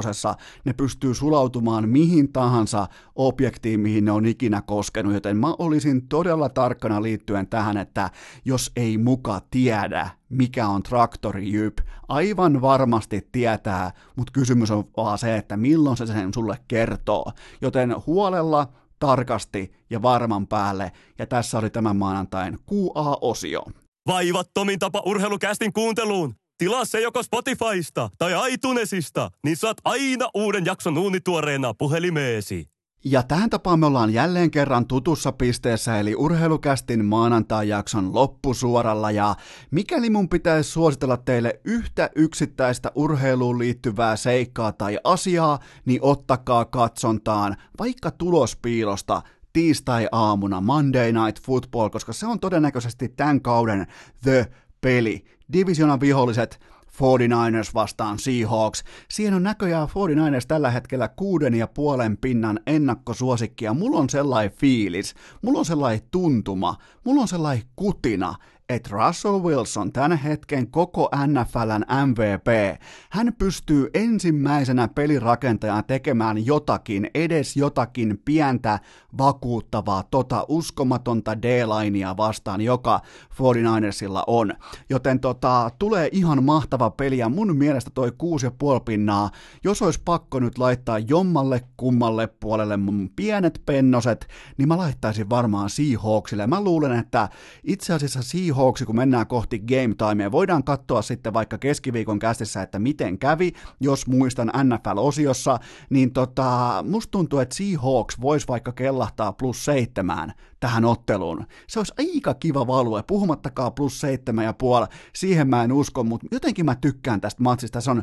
ne pystyy sulautumaan mihin tahansa objektiin, mihin ne on ikinä koskenut, joten mä olisin todella tarkkana liittyen tähän, että jos ei muka tiedä, mikä on traktori Jyp, aivan varmasti tietää, mutta kysymys on vaan se, että milloin se sen sulle kertoo. Joten huolella, tarkasti ja varman päälle, ja tässä oli tämän maanantain QA-osio. Vaivattomin tapa urheilukästin kuunteluun. Tilaa se joko Spotifysta tai iTunesista, niin saat aina uuden jakson uunituoreena puhelimeesi. Ja tähän tapaan me ollaan jälleen kerran tutussa pisteessä, eli urheilukästin maanantai-jakson loppusuoralla, ja mikäli mun pitäisi suositella teille yhtä yksittäistä urheiluun liittyvää seikkaa tai asiaa, niin ottakaa katsontaan vaikka tulospiilosta tiistai-aamuna Monday Night Football, koska se on todennäköisesti tämän kauden The peli. Divisionan viholliset 49ers vastaan Seahawks. Siihen on näköjään 49ers tällä hetkellä kuuden ja puolen pinnan ennakkosuosikkia. Mulla on sellainen fiilis, mulla on sellainen tuntuma, mulla on sellainen kutina, että Russell Wilson, tämän hetken koko NFLn MVP, hän pystyy ensimmäisenä pelirakentajana tekemään jotakin, edes jotakin pientä, vakuuttavaa, tota uskomatonta D-linea vastaan, joka 49ersilla on. Joten tota, tulee ihan mahtava peli, ja mun mielestä toi 6,5 pinnaa, jos olisi pakko nyt laittaa jommalle kummalle puolelle mun pienet pennoset, niin mä laittaisin varmaan Seahawksille. Mä luulen, että itse asiassa Seahawks Seahawksi, kun mennään kohti game timea. Voidaan katsoa sitten vaikka keskiviikon kästissä, että miten kävi, jos muistan NFL-osiossa, niin tota, musta tuntuu, että Seahawks voisi vaikka kellahtaa plus seitsemään tähän otteluun. Se olisi aika kiva value, puhumattakaan plus seitsemän ja puoli, siihen mä en usko, mutta jotenkin mä tykkään tästä matsista. Se on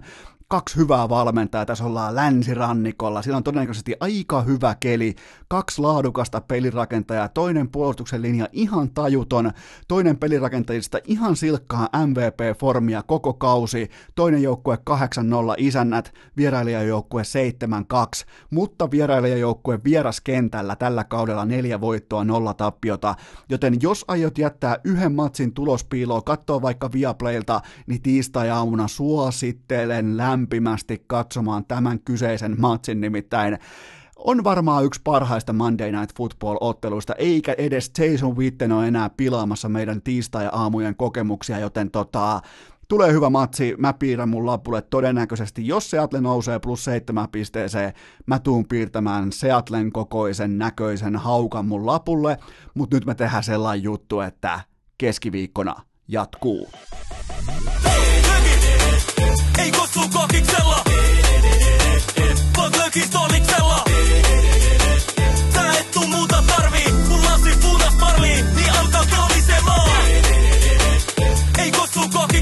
kaksi hyvää valmentajaa, tässä ollaan länsirannikolla, siellä on todennäköisesti aika hyvä keli, kaksi laadukasta pelirakentajaa, toinen puolustuksen linja ihan tajuton, toinen pelirakentajista ihan silkkaa MVP-formia koko kausi, toinen joukkue 8-0 isännät, vierailijajoukkue 7-2, mutta vierailijajoukkue vieraskentällä tällä kaudella neljä voittoa, nolla tappiota, joten jos aiot jättää yhden matsin tulospiiloon, katsoa vaikka Viaplaylta, niin tiistai-aamuna suosittelen lämpimästi katsomaan tämän kyseisen matsin, nimittäin on varmaan yksi parhaista Monday Night Football-otteluista, eikä edes Jason Witten ole enää pilaamassa meidän tiistai-aamujen kokemuksia, joten tota, tulee hyvä matsi, mä piirrän mun lapulle todennäköisesti, jos Seattle nousee plus seitsemän pisteeseen, mä tuun piirtämään Seattlen kokoisen näköisen haukan mun lapulle, mutta nyt me tehdään sellainen juttu, että keskiviikkona jatkuu. Ei kossu kokiksella, vaan lökis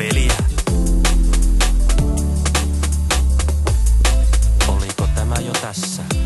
peliä. Oliko tämä jo tässä?